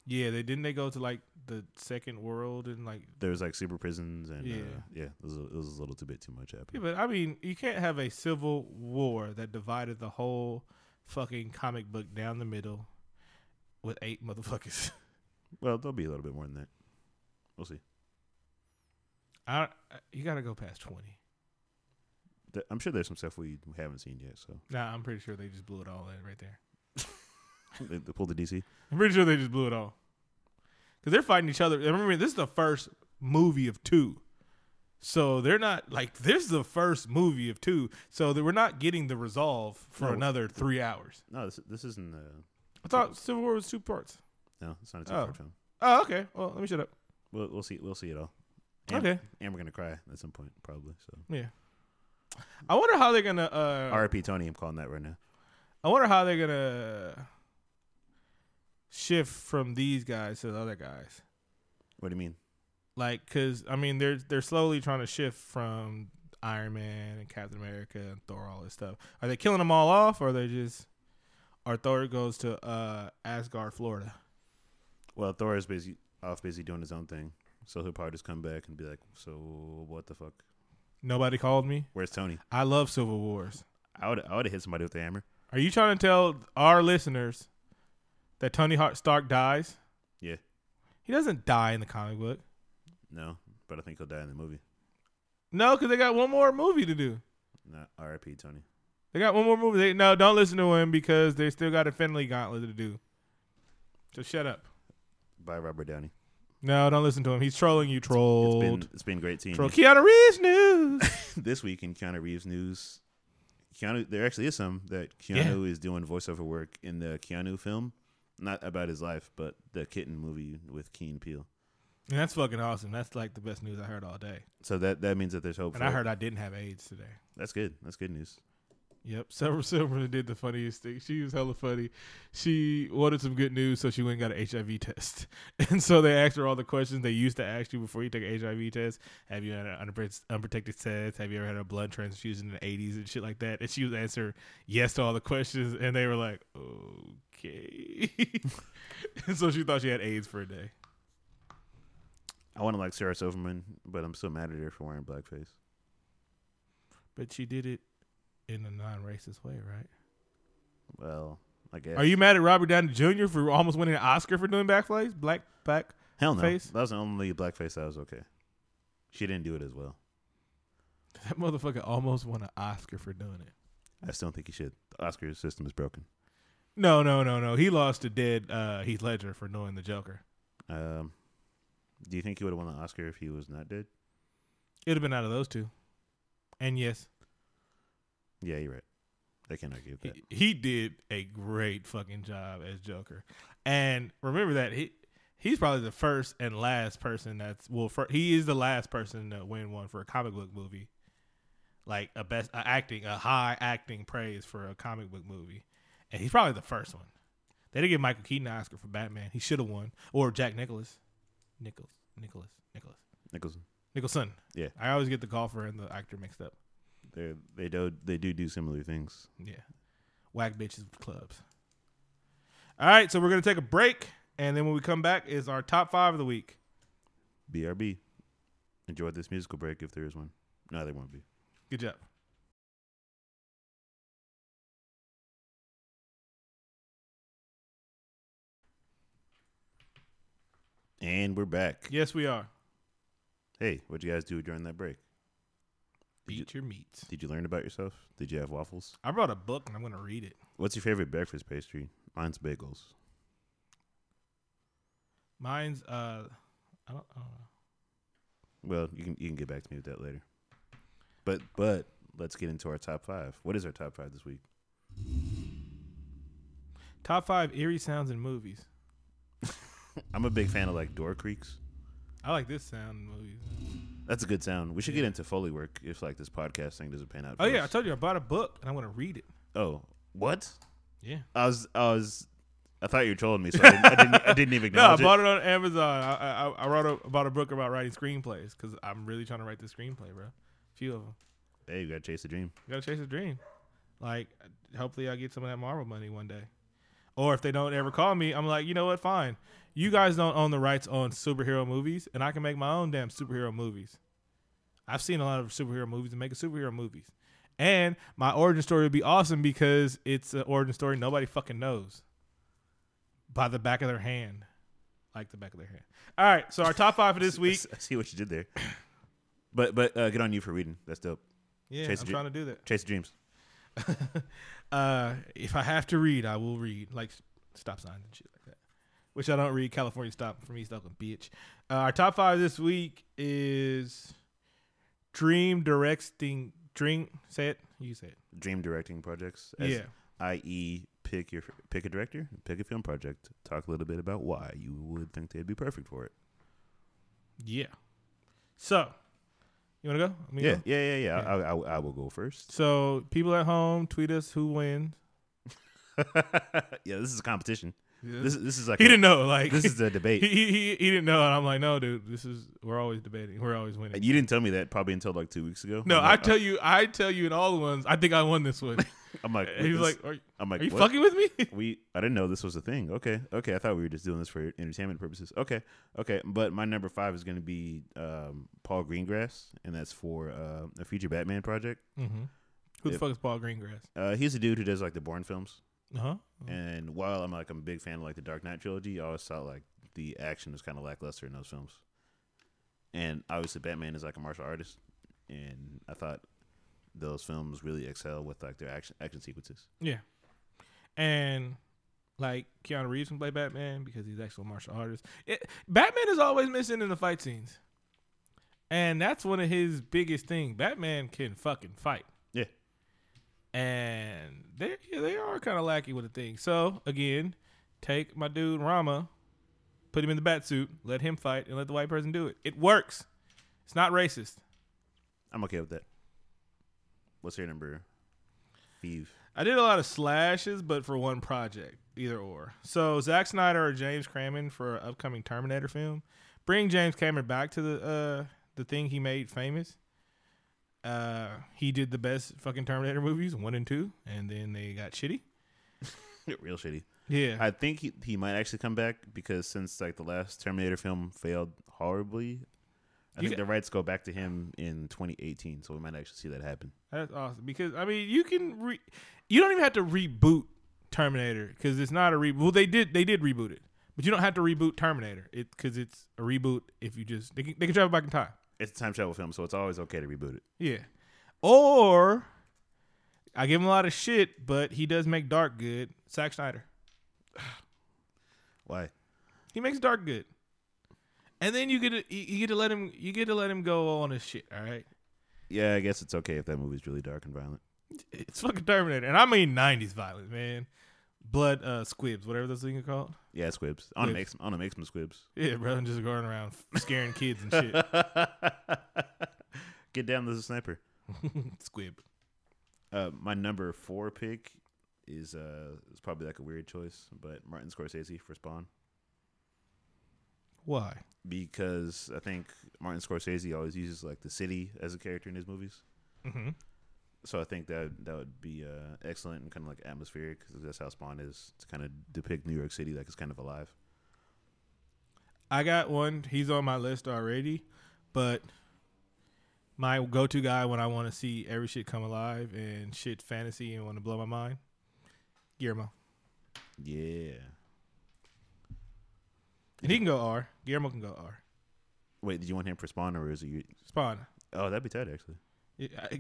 Yeah, they didn't they go to like the second world and like There was like super prisons and yeah, uh, yeah. It was, a, it was a little too bit too much happening. Yeah, but I mean, you can't have a civil war that divided the whole fucking comic book down the middle with eight motherfuckers. <laughs> Well, there'll be a little bit more than that. We'll see. I, you got to go past twenty. I'm sure there's some stuff we haven't seen yet. So Nah, I'm pretty sure they just blew it all in right there. <laughs> they, they pulled the DC. I'm pretty sure they just blew it all because they're fighting each other. Remember, this is the first movie of two, So they're not like this is the first movie of two. So we're not getting the resolve for No. another three hours. No, this this isn't. Uh, I thought Civil War was two parts. no, it's not a Oh. two-part film. Oh, okay. Well, let me shut up. We'll we'll see we'll see it all. And, Okay. and we're gonna cry at some point probably. So Yeah. I wonder how they're gonna. Uh, R.I.P. Tony. I'm calling that right now. I wonder how they're gonna shift from these guys to the other guys. What do you mean? Like, cause I mean, they're they're slowly trying to shift from Iron Man and Captain America and Thor, all this stuff. Are they killing them all off, or are they just? Or Thor goes to uh, Asgard, Florida. Well, Thor is busy off busy doing his own thing, so he'll probably just come back and be like, "So what the fuck? Nobody called me. Where's Tony?" I love Civil Wars. I would I would have hit somebody with the hammer. Are you trying to tell our listeners that Tony Hart Stark dies? Yeah. He doesn't die in the comic book. No, but I think he'll die in the movie. No, because they got one more movie to do. Not R.I.P. Tony. They got one more movie. They, no, don't listen to him because they still got a Finley Gauntlet to do. So shut up. By Robert Downey. No, don't listen to him. He's trolling you, It's trolled. been it's been great team. Troll. Keanu Reeves news. <laughs> this week in Keanu Reeves news. Keanu, there actually is some that Keanu is doing voiceover work in the Keanu film, not about his life, but the Kitten movie with Key and Peele. and that's fucking awesome. That's like the best news I heard all day. So that that means that there's hope. And I it. heard I didn't have AIDS today. that's good. That's good news. Yep, Silver Silver did the funniest thing. She was hella funny. She wanted some good news, so she went and got an HIV test. <laughs> And so they asked her all the questions they used to ask you before you take an HIV test. Have you had an unprotected sex? Have you ever had a blood transfusion in the 80s and shit like that? And she was answering yes to all the questions, and they were like, okay. <laughs> and so she thought she had AIDS for a day. I want to like Sarah Silverman, but I'm still mad at her for wearing blackface. But she did it in a non-racist way, right? Well, I guess. Are you mad at Robert Downey Jr. for almost winning an Oscar for doing blackface? Black back. Hell no. face? That was the only blackface that was okay. She didn't do it as well. That motherfucker almost won an Oscar for doing it. I still don't think he should. The Oscar system is broken. No, no, no, no. He lost to dead uh, Heath Ledger for doing the Joker. Um, do you think he would have won the Oscar if he was not dead? It'd have been out of those two. And yes, Yeah, you're right. I can't argue with that. he, he did a great fucking job as Joker. And remember that he he's probably the first and last person that's well, fir- he is the last person to win one for a comic book movie, like a best a acting a high acting praise for a comic book movie, and he's probably the first one. They didn't give Michael Keaton an Oscar for Batman. He should have won, or Jack Nicholas, Nichols, Nicholas, Nicholas, Nicholson. Nicholson. Yeah. I always get the golfer and the actor mixed up. They they do they do do similar things. Yeah. Whack bitches with clubs. All right, so we're gonna take a break, and then when we come back is our top five of the week. BRB. Enjoy this musical break if there is one. No, there won't be. Good job. And we're back. Yes, we are. Hey, what'd you guys do during that break? Did you, Beat your meats. did you learn about yourself? Did you have waffles? I brought a book and I'm gonna read it. What's your favorite breakfast pastry? Mine's bagels. Mine's uh, I don't, I don't know. Well, you can you can get back to me with that later. But but let's get into our top five. What is our top five this week? Top five eerie sounds in movies. <laughs> I'm a big fan of like door creaks. I like this sound in movies. That's a good sound. We should get into foley work if like this podcast thing doesn't pan out. Oh for yeah, I us. told you I bought a book and I'm gonna read it. Oh, what? Yeah. I was I was I thought you were trolling me, so I didn't I didn't, I didn't even <laughs> No, I acknowledge bought it on Amazon. I I, I wrote a, about a book about writing screenplays because I'm really trying to write the screenplay, bro. A few of them. Hey, you gotta chase the dream. You gotta chase a dream. Like, hopefully, I get some of that Marvel money one day. Or if they don't ever call me, I'm like, you know what? Fine. You guys don't own the rights on superhero movies, and I can make my own damn superhero movies. I've seen a lot of superhero movies and making superhero movies. And my origin story would be awesome because it's an origin story nobody fucking knows. By the back of their hand. Like the back of their hand. All right, so our top five for this <laughs> week. I see what you did there. But but uh, good on you for reading. That's dope. Yeah, Chase I'm trying to do that. Chase dreams. <laughs> uh, if I have to read, I will read like stop signs and shit like that. Which I don't read. California stop for me, Oakland, bitch. Uh, our top five this week is dream directing dream say it you say it Dream directing projects. as- yeah i.e., pick your pick a director, pick a film project. Talk a little bit about why you would think they'd be perfect for it. yeah so you want to go Me Yeah, go? yeah, yeah, yeah. Yeah. I, I, I will go first. so people at home tweet us who wins <laughs> yeah, this is a competition. This is this is like he a- didn't know like this is a <laughs> debate. he, he, he didn't know and i'm like no dude this is we're always debating we're always winning You didn't tell me that probably until like two weeks ago. no I'm i like, tell you i tell you in all the ones i think i won this one <laughs> I'm like, he was like are, I'm like, are you what? fucking with me <laughs> we I didn't know this was a thing. Okay, okay. I thought we were just doing this for entertainment purposes. Okay, okay. But my number five is going to be um, Paul Greengrass, and that's for uh, a future Batman project. mm-hmm. who the If- fuck is paul greengrass Uh, he's a dude who does like the Bourne films. Uh-huh And while I'm like I'm a big fan of like the Dark Knight trilogy, I always thought like the action was kind of lackluster in those films. And obviously, Batman is like a martial artist, and I thought those films really excel with like their action action sequences. Yeah. And like Keanu Reeves can play Batman because he's actually a martial artist. It, Batman is always missing in the fight scenes. And that's one of his biggest things. Batman can fucking fight. Yeah. And they yeah, they are kind of lackey with the thing. So again, take my dude Rama, put him in the bat suit, let him fight, and let the white person do it. It works. It's not racist. I'm okay with that. What's your number? Eve. I did a lot of slashes, but for one project, either or. So Zack Snyder or James Cameron for an upcoming Terminator film. Bring James Cameron back to the uh, the thing he made famous. Uh, he did the best fucking Terminator movies, one and two, and then they got shitty. <laughs> Real shitty. Yeah, I think he, he might actually come back because since like the last Terminator film failed horribly, I You think the rights go back to him in 2018. So we might actually see that happen. that's awesome. Because I mean, you can re- you don't even have to reboot Terminator because it's not a reboot. Well, they did they did reboot it, but you don't have to reboot Terminator it because it's a reboot if you just they can, they can travel back in time. It's a time travel film, so it's always okay to reboot it. Yeah. Or I give him a lot of shit, but he does make dark good. Zack Snyder. <sighs> Why? He makes dark good. And then you get to you get to let him you get to let him go on his shit, all right? Yeah, I guess it's okay if that movie's really dark and violent. It's fucking Terminator. And I mean 90s violence, man. Blood uh squibs, whatever those things are called. Yeah, squibs. I want to make some. I want to make some squibs. Yeah, bro, and just going around scaring kids and shit. <laughs> Get down there's a sniper. <laughs> Squib. Uh, my number four pick is uh is probably like a weird choice, but Martin Scorsese for Spawn Why? because I think Martin Scorsese always uses like the city as a character in his movies. Mm-hmm. So I think that that would be uh, excellent and kind of like atmospheric because that's how Spawn is to kind of depict New York City like it's kind of alive. I got one. He's on my list already, but my go-to guy when I want to see every shit come alive and shit fantasy and want to blow my mind, Guillermo. Yeah. And he can go R. Guillermo can go R. Wait, did you want him for Spawn or is it you? Spawn. Oh, that'd be tight actually.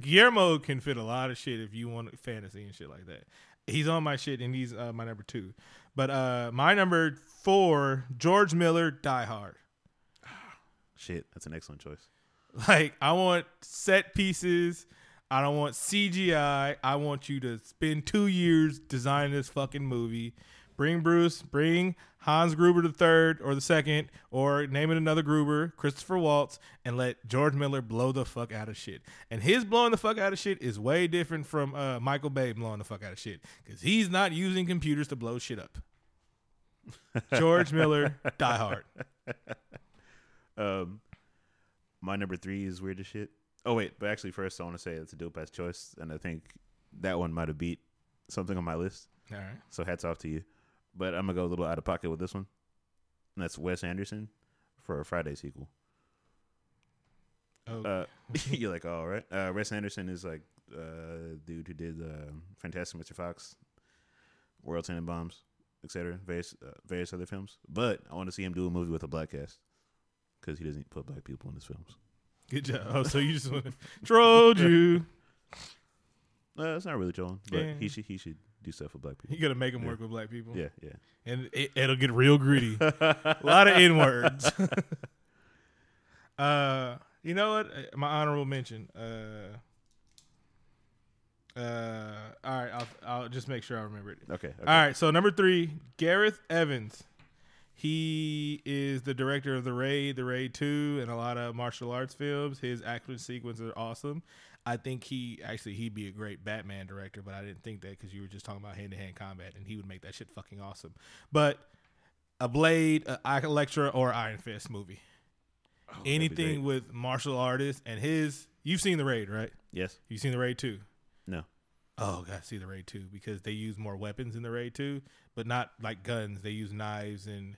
Guillermo can fit a lot of shit if you want fantasy and shit like that. He's on my shit and he's uh, my number two. But uh, my number four, George Miller, Die Hard. <sighs> Shit, that's an excellent choice. Like I want set pieces. I don't want CGI. I want you to spend two years designing this fucking movie. Bring Bruce, bring Hans Gruber the third or the second, or name it another Gruber, Christopher Waltz, and let George Miller blow the fuck out of shit. And his blowing the fuck out of shit is way different from uh, Michael Bay blowing the fuck out of shit because he's not using computers to blow shit up. <laughs> George Miller, Die Hard. <laughs> Um, my number three is weird as shit. Oh wait, but actually, first I want to say it's a dope ass choice, and I think that one might have beat something on my list. All right. So hats off to you. But I'm gonna go a little out of pocket with this one. And that's Wes Anderson for a Friday sequel. Oh, Uh, <laughs> <laughs> you're like, all right. Uh, Wes Anderson is like uh, dude who did uh, Fantastic Mr. Fox, World Tenenbaums, etc. Various uh, various other films. But I want to see him do a movie with a black cast because he doesn't put black people in his films. good job. Oh, so you just want to <laughs> trolled you. Uh, it's not really trolling, but Yeah. he should he should do stuff with black people. You gotta make them work with black people. Yeah, yeah. and it, it'll get real gritty. <laughs> a lot of n words. <laughs> uh, You know what? Uh, My honorable mention. Uh, uh, all right, I'll I'll just make sure I remember it. Okay. okay. All right, so number three, Gareth Evans. He is the director of The Raid, The Raid 2, and a lot of martial arts films. His action sequences are awesome. I think he actually he'd be a great Batman director, but I didn't think that because you were just talking about hand to hand combat, and he would make that shit fucking awesome. But a Blade, a Elektra, or Iron Fist movie, oh, anything with martial artists and his. You've seen The Raid, right? Yes. You've seen The Raid 2. No. Oh, gotta see the Raid 2 because they use more weapons in the Raid 2, but not like guns. They use knives and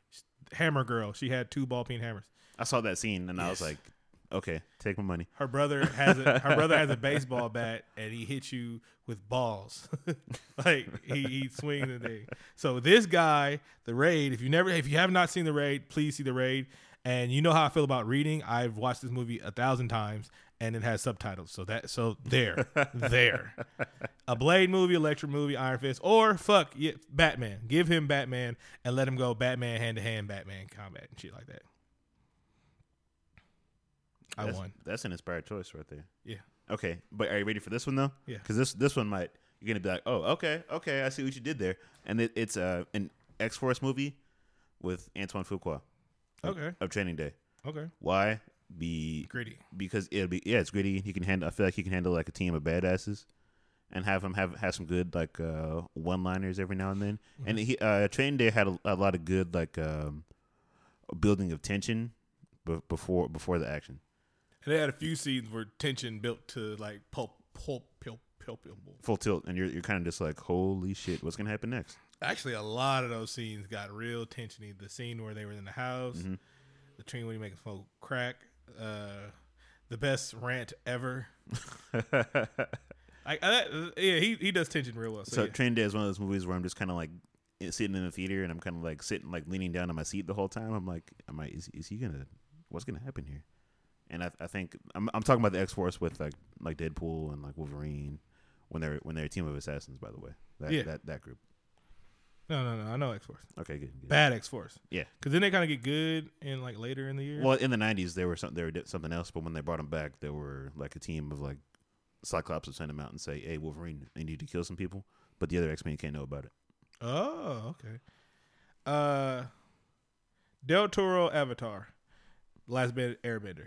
Hammer Girl. She had two ball peen hammers. I saw that scene and I was like, okay, take my money. Her brother has a her brother has a baseball bat and he hits you with balls. <laughs> like he, he swings the thing. So this guy, the Raid, if you never if you have not seen the Raid, please see the Raid. And you know how I feel about reading. I've watched this movie a thousand times and it has subtitles. So that so there. there. A Blade movie, Elektra movie, Iron Fist, or fuck yeah, Batman. Give him Batman and let him go Batman hand to hand Batman combat and shit like that. I that's, won. That's an inspired choice right there. Yeah. Okay, but are you ready for this one though? Yeah. Because this this one might you're gonna be like, oh, okay, okay, I see what you did there, and it, it's uh, an X Force movie with Antoine Fuqua of- Okay. of Training Day. Okay. Why? Be Gritty. because it'll be yeah, it's gritty. He can handle. I feel like he can handle like a team of badasses, and have him have have some good like uh, one liners every now and then. And he uh, Training Day had a, a lot of good like um, building of tension be- before before the action. And they had a few scenes where tension built to like pulp, pulp, pulp, pulp, pulp. Full tilt, and you're you're kind of just like, holy shit, what's gonna happen next? Actually, a lot of those scenes got real tensiony. The scene where they were in the house, Mhm. the train when he making smoke crack, uh, the best rant ever. <laughs> Like, uh, yeah, he he does tension real well. So, So yeah. Train Day is one of those movies where I'm just kind of like sitting in the theater and I'm kind of like sitting like leaning down on my seat the whole time. I'm like, am I? Is, is he gonna? What's gonna happen here? And I, I think I'm, I'm talking about the X Force with like like Deadpool and like Wolverine when they're when they're a team of assassins. By the way, that Yeah. that, that group. no, no, no. I know X Force, Okay, good. good. bad X Force. Yeah. because then they kind of get good in like later in the year. Well, in the '90s they were some, they were di- something else, but when they brought them back, they were like a team of like Cyclops would send them out and say, "Hey, Wolverine, I need to kill some people," but the other X Men can't know about it. Oh, okay. Uh, Del Toro Avatar, Last Airbender.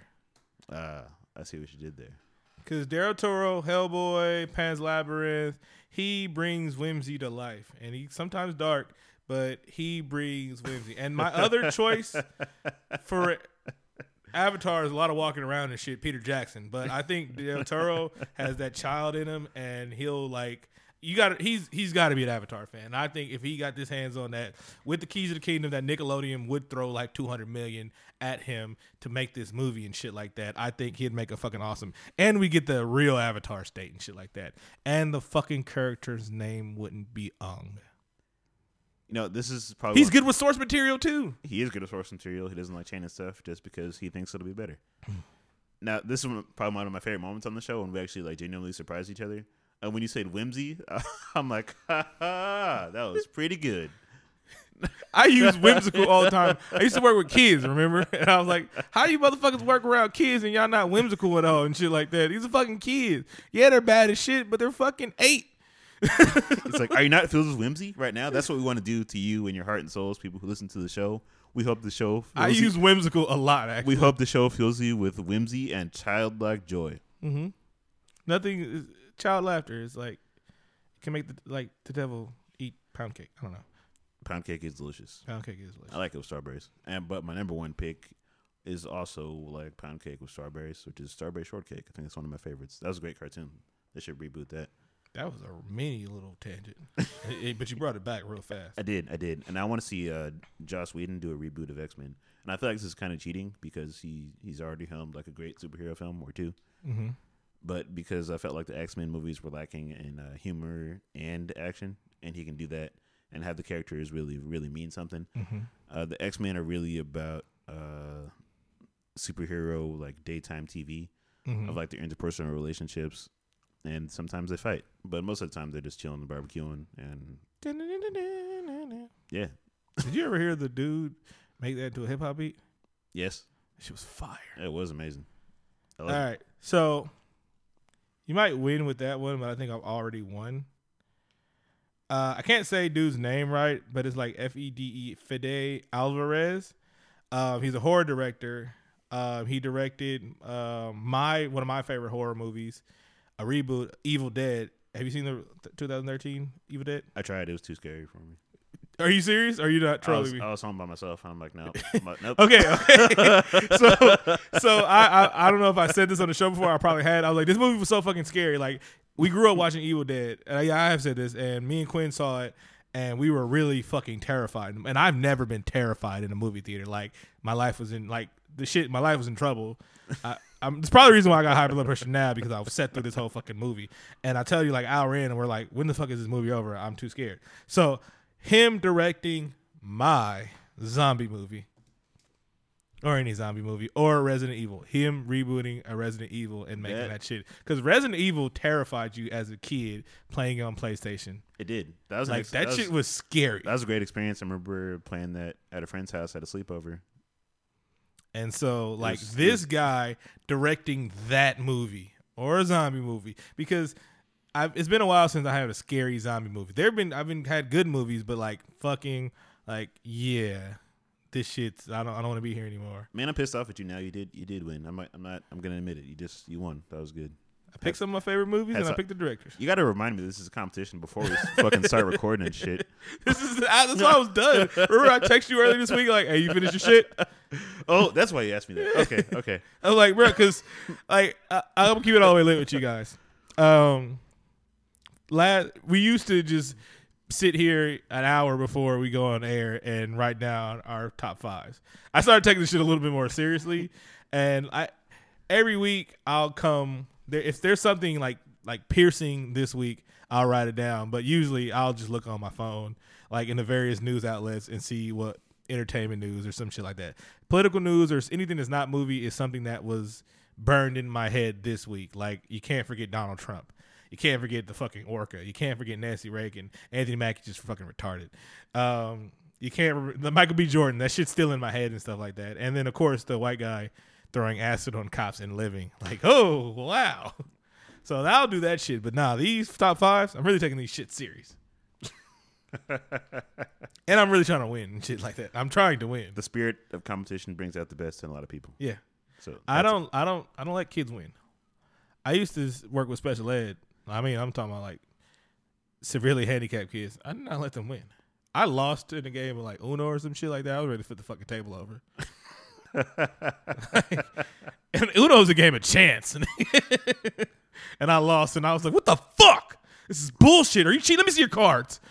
Uh, I see what you did there. Because Del Toro, Hellboy, Pan's Labyrinth, he brings whimsy to life, and he's sometimes dark, but he brings whimsy. And my other <laughs> choice for Avatar is a lot of walking around and shit, Peter Jackson. But I think Del Toro has that child in him, and he'll like you got he's he's got to be an Avatar fan. I think if he got his hands on that with the Keys of the Kingdom, that Nickelodeon would throw like two hundred million at him to make this movie and shit like that. I think he'd make a fucking awesome. And we get the real Avatar state and shit like that. And the fucking character's name wouldn't be Ung. You know, this is probably He's good with source material too. he is good at source material. He doesn't like chaining stuff just because he thinks it'll be better. Hmm. now, this is probably one of my favorite moments on the show when we actually like genuinely surprise each other. And when you said whimsy, <laughs> I'm like, ha <laughs> ha, that was pretty good. I use whimsical all the time. I used to work with kids, remember? <laughs> And I was like, how you motherfuckers work around kids and y'all not whimsical at all and shit like that? These are fucking kids. Yeah, they're bad as shit, but they're fucking eight. It's like, are you not filled with whimsy right now? That's what we want to do to you and your heart and souls, people who listen to the show. We hope the show. I you- use whimsical a lot, We hope the show fills you with whimsy and childlike joy. mm-hmm. Nothing is child laughter is like can make the like the devil eat pound cake. I don't know. Pound cake is delicious. Pound cake is delicious. I like it with strawberries. And but my number one pick is also like pound cake with strawberries, which is strawberry shortcake. I think it's one of my favorites. That was a great cartoon. They should reboot that. That was a mini little tangent, <laughs> but you brought it back real fast. I did, I did, and I want to see uh, Joss Whedon do a reboot of X Men. And I feel like this is kind of cheating because he he's already helmed like a great superhero film or two. Mm-hmm. But because I felt like the X Men movies were lacking in uh, humor and action, and he can do that and have the characters really really mean something. Mm-hmm. Uh, the X Men are really about uh, superhero like daytime TV Mm-hmm. of like their interpersonal relationships, and sometimes they fight, but most of the time they're just chilling and barbecuing. And yeah, Did you ever hear the dude make that into a hip hop beat? yes, She was fire. it was amazing. All right, it. So you might win with that one, but I think I've already won. Uh, I can't say dude's name right, but it's like F E D E Fede Alvarez. Um, he's a horror director. Um, he directed um, my one of my favorite horror movies, a reboot, Evil Dead. Have you seen the 2013 Evil Dead? I tried. It was too scary for me. Are you serious? Are you not I trolling was, me? I was home by myself. I'm like, no, I'm like, nope. <laughs> Okay, okay. <laughs> so, so I, I I don't know if I said this on the show before. I probably had. I was like, this movie was so fucking scary. Like, we grew up watching Evil Dead. Uh, yeah, I have said this, and me and Quinn saw it, and we were really fucking terrified. And I've never been terrified in a movie theater. Like, my life was in like the shit. My life was in trouble. I, I'm, it's probably the reason why I got high blood pressure now because I was set through this whole fucking movie. And I tell you, like hour in, and we're like, when the fuck is this movie over? I'm too scared. So, him directing my zombie movie or any zombie movie or Resident Evil. Him rebooting a Resident Evil and making That- that shit because Resident Evil terrified you as a kid playing it on PlayStation. It did. That was Like ex- that, was, shit was scary. That was a great experience. I remember playing that at a friend's house at a sleepover. And so, like was- this was- guy directing that movie or a zombie movie because. I've, it's been a while since I had a scary zombie movie. There've been I've been had good movies, but like fucking like yeah, this shit's I don't I don't want to be here anymore. Man, I'm pissed off at you now. You did. You did win. I'm. not- I'm not. I'm gonna admit it. You just. You won. That was good. I picked some of my favorite movies and I picked the directors. You got to remind me this is a competition before we fucking start recording and shit. <laughs> This is I, that's why I was done. Remember I texted you earlier this week like, "Hey, you finished your shit?" <laughs> Oh, that's why you asked me that. Okay. Okay. <laughs> I was like, "Bro, because like I, I'm gonna keep it all the way lit with you guys." Um, last we used to just sit here an hour before we go on air and write down our top fives. I started taking this shit a little bit more seriously, and I every week I'll come there if there's something like like piercing this week. I'll write it down, but usually I'll just look on my phone, like in the various news outlets, and see what entertainment news or some shit like that. Political news or anything that's not movie is something that was burned in my head this week. Like you can't forget Donald Trump. You can't forget the fucking Orca. You can't forget Nancy Reagan. Anthony Mackie just fucking retarded. Um, you can't re- the Michael B. Jordan. That shit's still in my head and stuff like that. And then of course the white guy throwing acid on cops and living. Like oh wow. <laughs> So I'll do that shit. But nah, these top fives, I'm really taking these shit serious. <laughs> and I'm really trying to win and shit like that. I'm trying to win. The spirit of competition brings out the best in a lot of people. Yeah. So I don't I don't I don't let kids win. I used to work with special ed. I mean, I'm talking about like severely handicapped kids. I did not let them win. I lost in a game of like Uno or some shit like that. I was ready to flip the fucking table over. <laughs> <laughs> and Uno's a game of chance. <laughs> and I lost and I was like, what the fuck? This is bullshit. Are you cheating? Let me see your cards.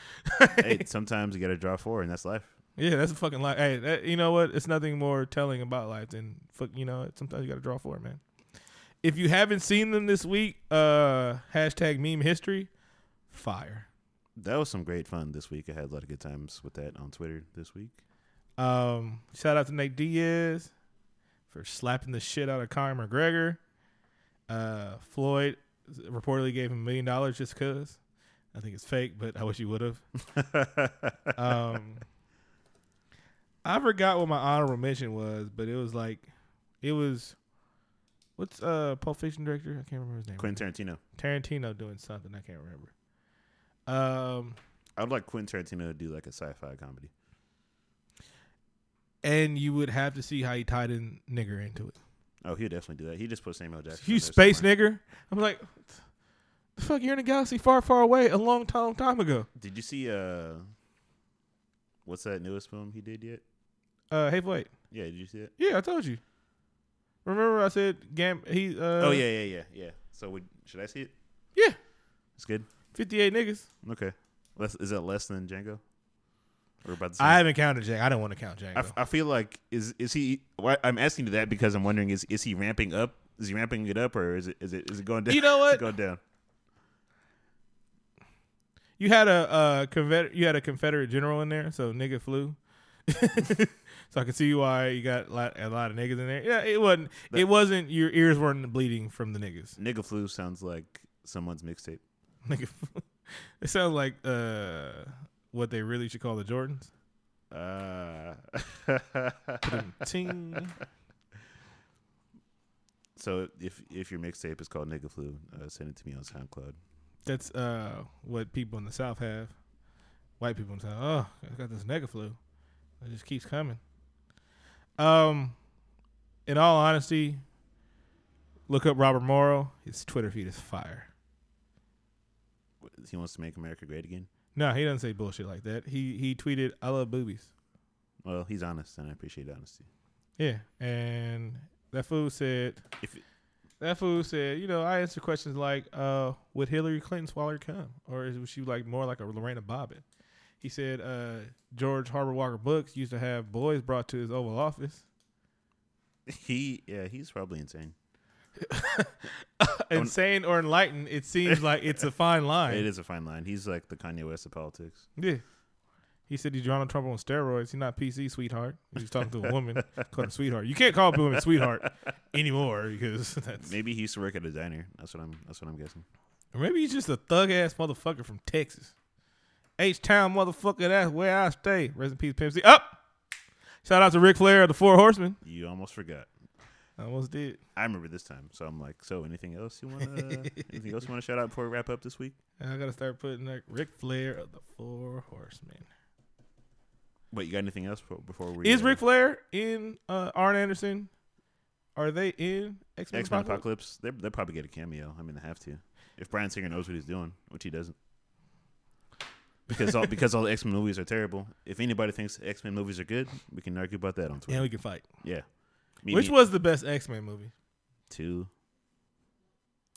hey, sometimes you got to draw four, and that's life. Yeah, that's a fucking life. Hey, that, you know what? It's nothing more telling about life than fuck. You know, sometimes you got to draw four, man. If you haven't seen them this week, uh, hashtag meme history, fire. That was some great fun this week. I had a lot of good times with that on Twitter this week. Um, shout out to Nate Diaz for slapping the shit out of Conor McGregor. Uh, Floyd reportedly gave him a million dollars just cause. I think it's fake, but I wish he would have. <laughs> um, I forgot what my honorable mention was, but it was like, it was, what's uh Pulp Fiction director? I can't remember his name. Quentin Tarantino. Tarantino doing something I can't remember. Um, I would like Quentin Tarantino to do like a sci-fi comedy. and you would have to see how he tied in nigger into it. Oh, he'll definitely do that. He just put Samuel Jackson. You in space somewhere. nigger. I'm like, the fuck, you're in a galaxy far, far away a long time, time ago. Did you see uh, what's that newest film he did yet? Uh, hey, wait. Yeah, did you see it? Yeah, I told you. Remember I said Gam he uh oh yeah, yeah, yeah, yeah. So would, should I see it? Yeah. It's good. 58 niggas. Okay. Less is that less than Django? Or about the same? I haven't counted Django. I don't want to count Django. I, f- I feel like is is he? Why, I'm asking you that because I'm wondering is is he ramping up? Is he ramping it up or is it is it is it going down? you know what? going down? You had a uh Confederate you had a Confederate general in there, so nigga flew. <laughs> so I can see why you got a lot, a lot of niggas in there. Yeah, it wasn't it wasn't your ears weren't bleeding from the niggas. Nigga flu sounds like someone's mixtape. <laughs> Nigga it sounds like uh what they really should call the Jordans. Uh, Ting. <laughs> So if if your mixtape is called Nigga Flu, uh, send it to me on SoundCloud. That's uh what people in the South have. White people in the South. Oh, I got this nigga flu. It just keeps coming. Um, in all honesty, look up Robert Morrow. His Twitter feed is fire. What, He wants to make America great again. No, he doesn't say bullshit like that. He he tweeted, "I love boobies." Well, he's honest, and I appreciate honesty. Yeah, and that fool said, If it- that fool said, you know, I answer questions like, uh, would Hillary Clinton swallow her cum, or is she like more like a Lorena Bobbitt? He said, uh, George Herbert Walker Bush used to have boys brought to his Oval Office. he, yeah, he's probably insane. <laughs> Insane or enlightened, it seems like it's a fine <laughs> line. It is a fine line. He's like the Kanye West of politics. Yeah. He said he's Donald Trump on steroids. He's not PC, sweetheart. He's talking to a <laughs> woman, called her sweetheart. You can't call a woman sweetheart anymore because that's Maybe he used to work at a diner. That's what I'm. That's what I'm guessing. Or maybe he's just a thug ass motherfucker from Texas. H Town motherfucker, that's where I stay. Rest in peace, Pimp C. Up! Shout out to Ric Flair of the Four Horsemen. You almost forgot. I almost did. I remember this time, so I'm like, so anything else you want to? anything else you want to shout out before we wrap up this week? I gotta start putting like Ric Flair of the Four Horsemen. Wait, you got anything else before, before we? Is uh, Ric Flair in uh Arn Anderson? Are they in X Men X Men Apocalypse? Apocalypse? They they probably get a cameo. I mean, they have to. If Bryan Singer knows what he's doing, which he doesn't, because all <laughs> because all the X Men movies are terrible. If anybody thinks X Men movies are good, we can argue about that on Twitter. And we can fight. Yeah. Which me- was the best X Men movie? two?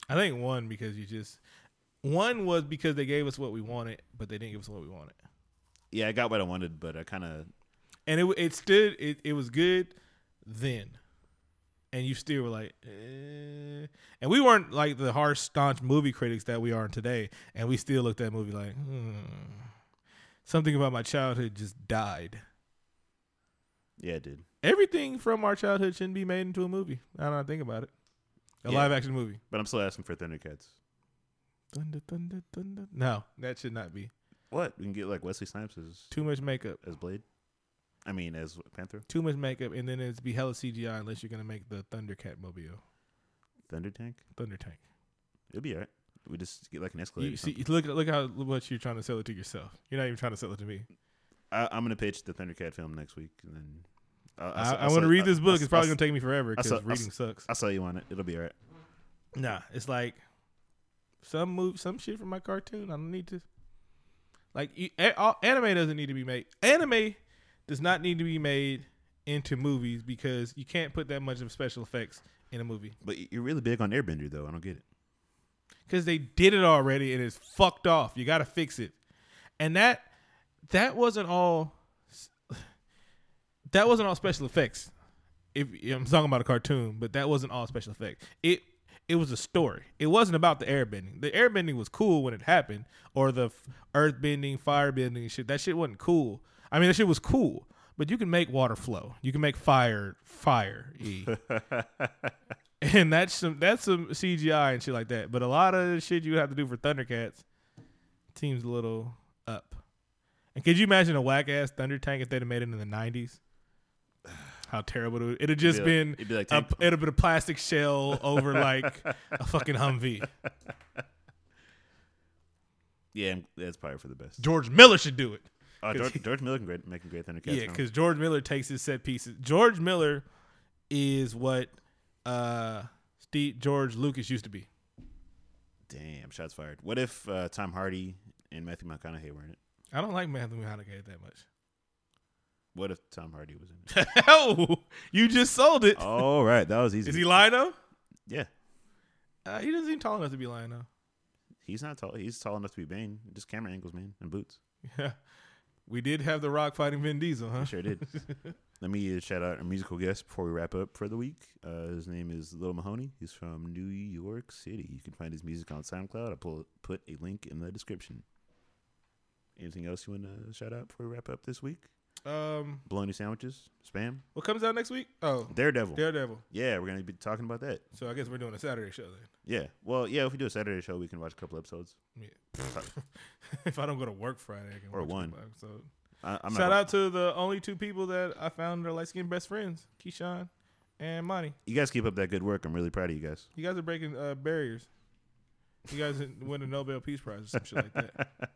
I think one because you just one was because they gave us what we wanted, but they didn't give us what we wanted. Yeah, I got what I wanted, but I kind of and it it stood it, it was good then and you still were like eh. and we weren't like the harsh staunch movie critics that we are today and we still looked at that movie like hmm. something about my childhood just died yeah, it did. everything from our childhood shouldn't be made into a movie i don't know think about it a Yeah. live action movie But I'm still asking for Thundercats. thunder thunder thunder no that should not be What we can get like Wesley Snipes as too much makeup as Blade. I mean, as Panther, too much makeup and then it's be hella cgi unless you're gonna make the thundercat mobile Thunder Tank. thunder tank It'll be alright. We just get like an Escalade. You see, look look how much you're trying to sell it to yourself. You're not even trying to sell it to me. I, I'm gonna pitch the Thundercat film next week, and then I, I want to read this book. It's probably gonna take me forever because reading sucks. I'll sell you on it. It'll be alright. Nah, it's like some move, some shit from my cartoon. I don't need to. Like you, a, all, anime doesn't need to be made. Anime does not need to be made into movies because you can't put that much of special effects in a movie But you're really big on Airbender, though. I don't get it. because they did it already and it's fucked off. You got to fix it, and that that wasn't all. <sighs> That wasn't all special effects. If I'm talking about a cartoon, but that wasn't all special effects. It it was a story. It wasn't about the airbending. The airbending was cool when it happened, or the f- earth bending, fire bending shit. That shit wasn't cool. I mean, that shit was cool, but you can make water flow. You can make fire fire. E. <laughs> and that's some that's some CGI and shit like that. But a lot of the shit you have to do for Thundercats seems a little up. And could you imagine a whack ass Thunder Tank if they'd have made it in the nineties? How terrible it would it'd have just It'd be like- been it'd be like a, it'd have been a plastic shell over like a fucking Humvee. <laughs> Yeah, that's probably for the best. George Miller should do it. Uh, George, George Miller can great, making great Thundercats. yeah, because George Miller takes his set pieces. George Miller is what uh Steve George Lucas used to be. damn, shots fired. What if uh, Tom Hardy and Matthew McConaughey were in it? I don't like Matthew McConaughey that much. What if Tom Hardy was in it? <laughs> oh, you just sold it. All right, that was easy. Is he Lion-O? Yeah, Uh, he doesn't seem tall enough to be Lion-O. he's not tall. He's tall enough to be Bane. Just camera angles, man, and boots. <laughs> Yeah. We did have The Rock fighting Vin Diesel, huh? Sure did. <laughs> Let me uh, shout out our musical guest before we wrap up for the week. Uh, his name is Lil Mahoney. He's from New York City. You can find his music on SoundCloud. I'll pull, put a link in the description. Anything else you want to shout out before we wrap up this week? Um, Bologna sandwiches, spam, what comes out next week? Oh, Daredevil. Daredevil. yeah, we're gonna be talking about that. So I guess we're doing a Saturday show then. Yeah. Well, yeah. If we do a Saturday show, we can watch a couple episodes. Yeah. <laughs> if I don't go to work Friday, I can Or watch one. couple episodes. I, I'm Shout not, out to the only two people that I found are light skinned best friends, Keyshawn and money. You guys keep up that good work. I'm really proud of you guys. You guys are breaking uh, barriers. You guys win a Nobel Peace Prize or some shit like that. <laughs>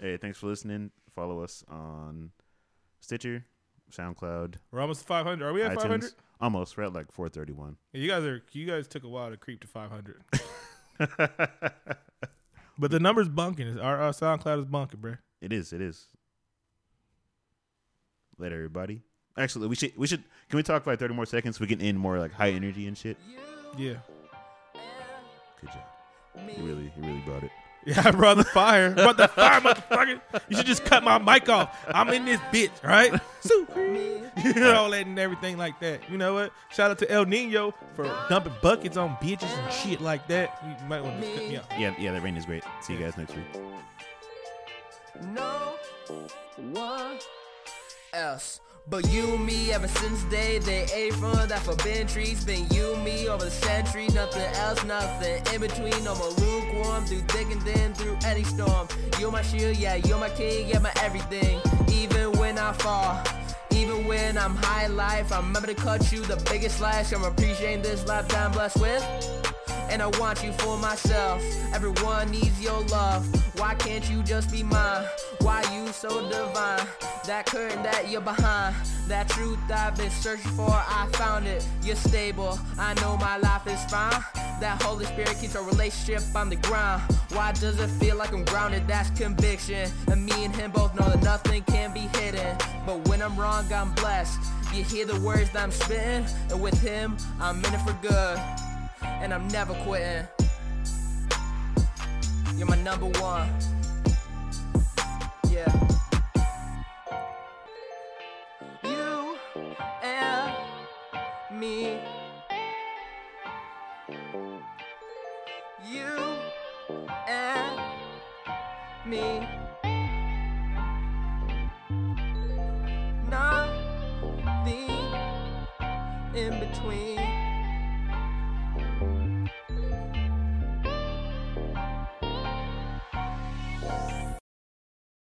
Hey, thanks for listening. Follow us on Stitcher, SoundCloud, We're almost 500. Are we at 500? Almost. We're at like 431. Yeah, you guys are. You guys took a while to creep to 500. <laughs> but the number's bunking. Our, our SoundCloud is bunking, bro. It is. It is. Later, everybody. Actually, we should. We should. Can we talk for like 30 more seconds? We can end more like high energy and shit. Yeah. Good job. You really, you really brought it. <laughs> Yeah, I brought the fire. brought the fire, motherfucker. You should just cut my mic off. I'm in this bitch, right? Super. <laughs> You know, all that and everything like that. You know what? Shout out to El Nino for dumping buckets on bitches and shit like that. You might want to just cut me off. Yeah, yeah. That rain is great. See you guys next week. no one else. But you and me ever since day they ate from that forbidden trees. Been you and me over the centuries, nothing else, nothing in between. No more lukewarm, through thick and thin, through any storm. You're my shield, yeah, you're my king, yeah, my everything. Even when I fall, even when I'm high life, I remember to cut you the biggest slash. I'm appreciating this lifetime I'm blessed with. And I want you for myself. Everyone needs your love. Why can't you just be mine? Why you so divine? That curtain that you're behind. That truth I've been searching for, I found it. You're stable. I know my life is fine. That Holy Spirit keeps our relationship on the ground. Why does it feel like I'm grounded? That's conviction. And me and him both know that nothing can be hidden. But when I'm wrong, I'm blessed. You hear the words that I'm spitting, and with him, I'm in it for good and I'm never quitting. You're my number one. Yeah. You and me. You and me. Nothing in between.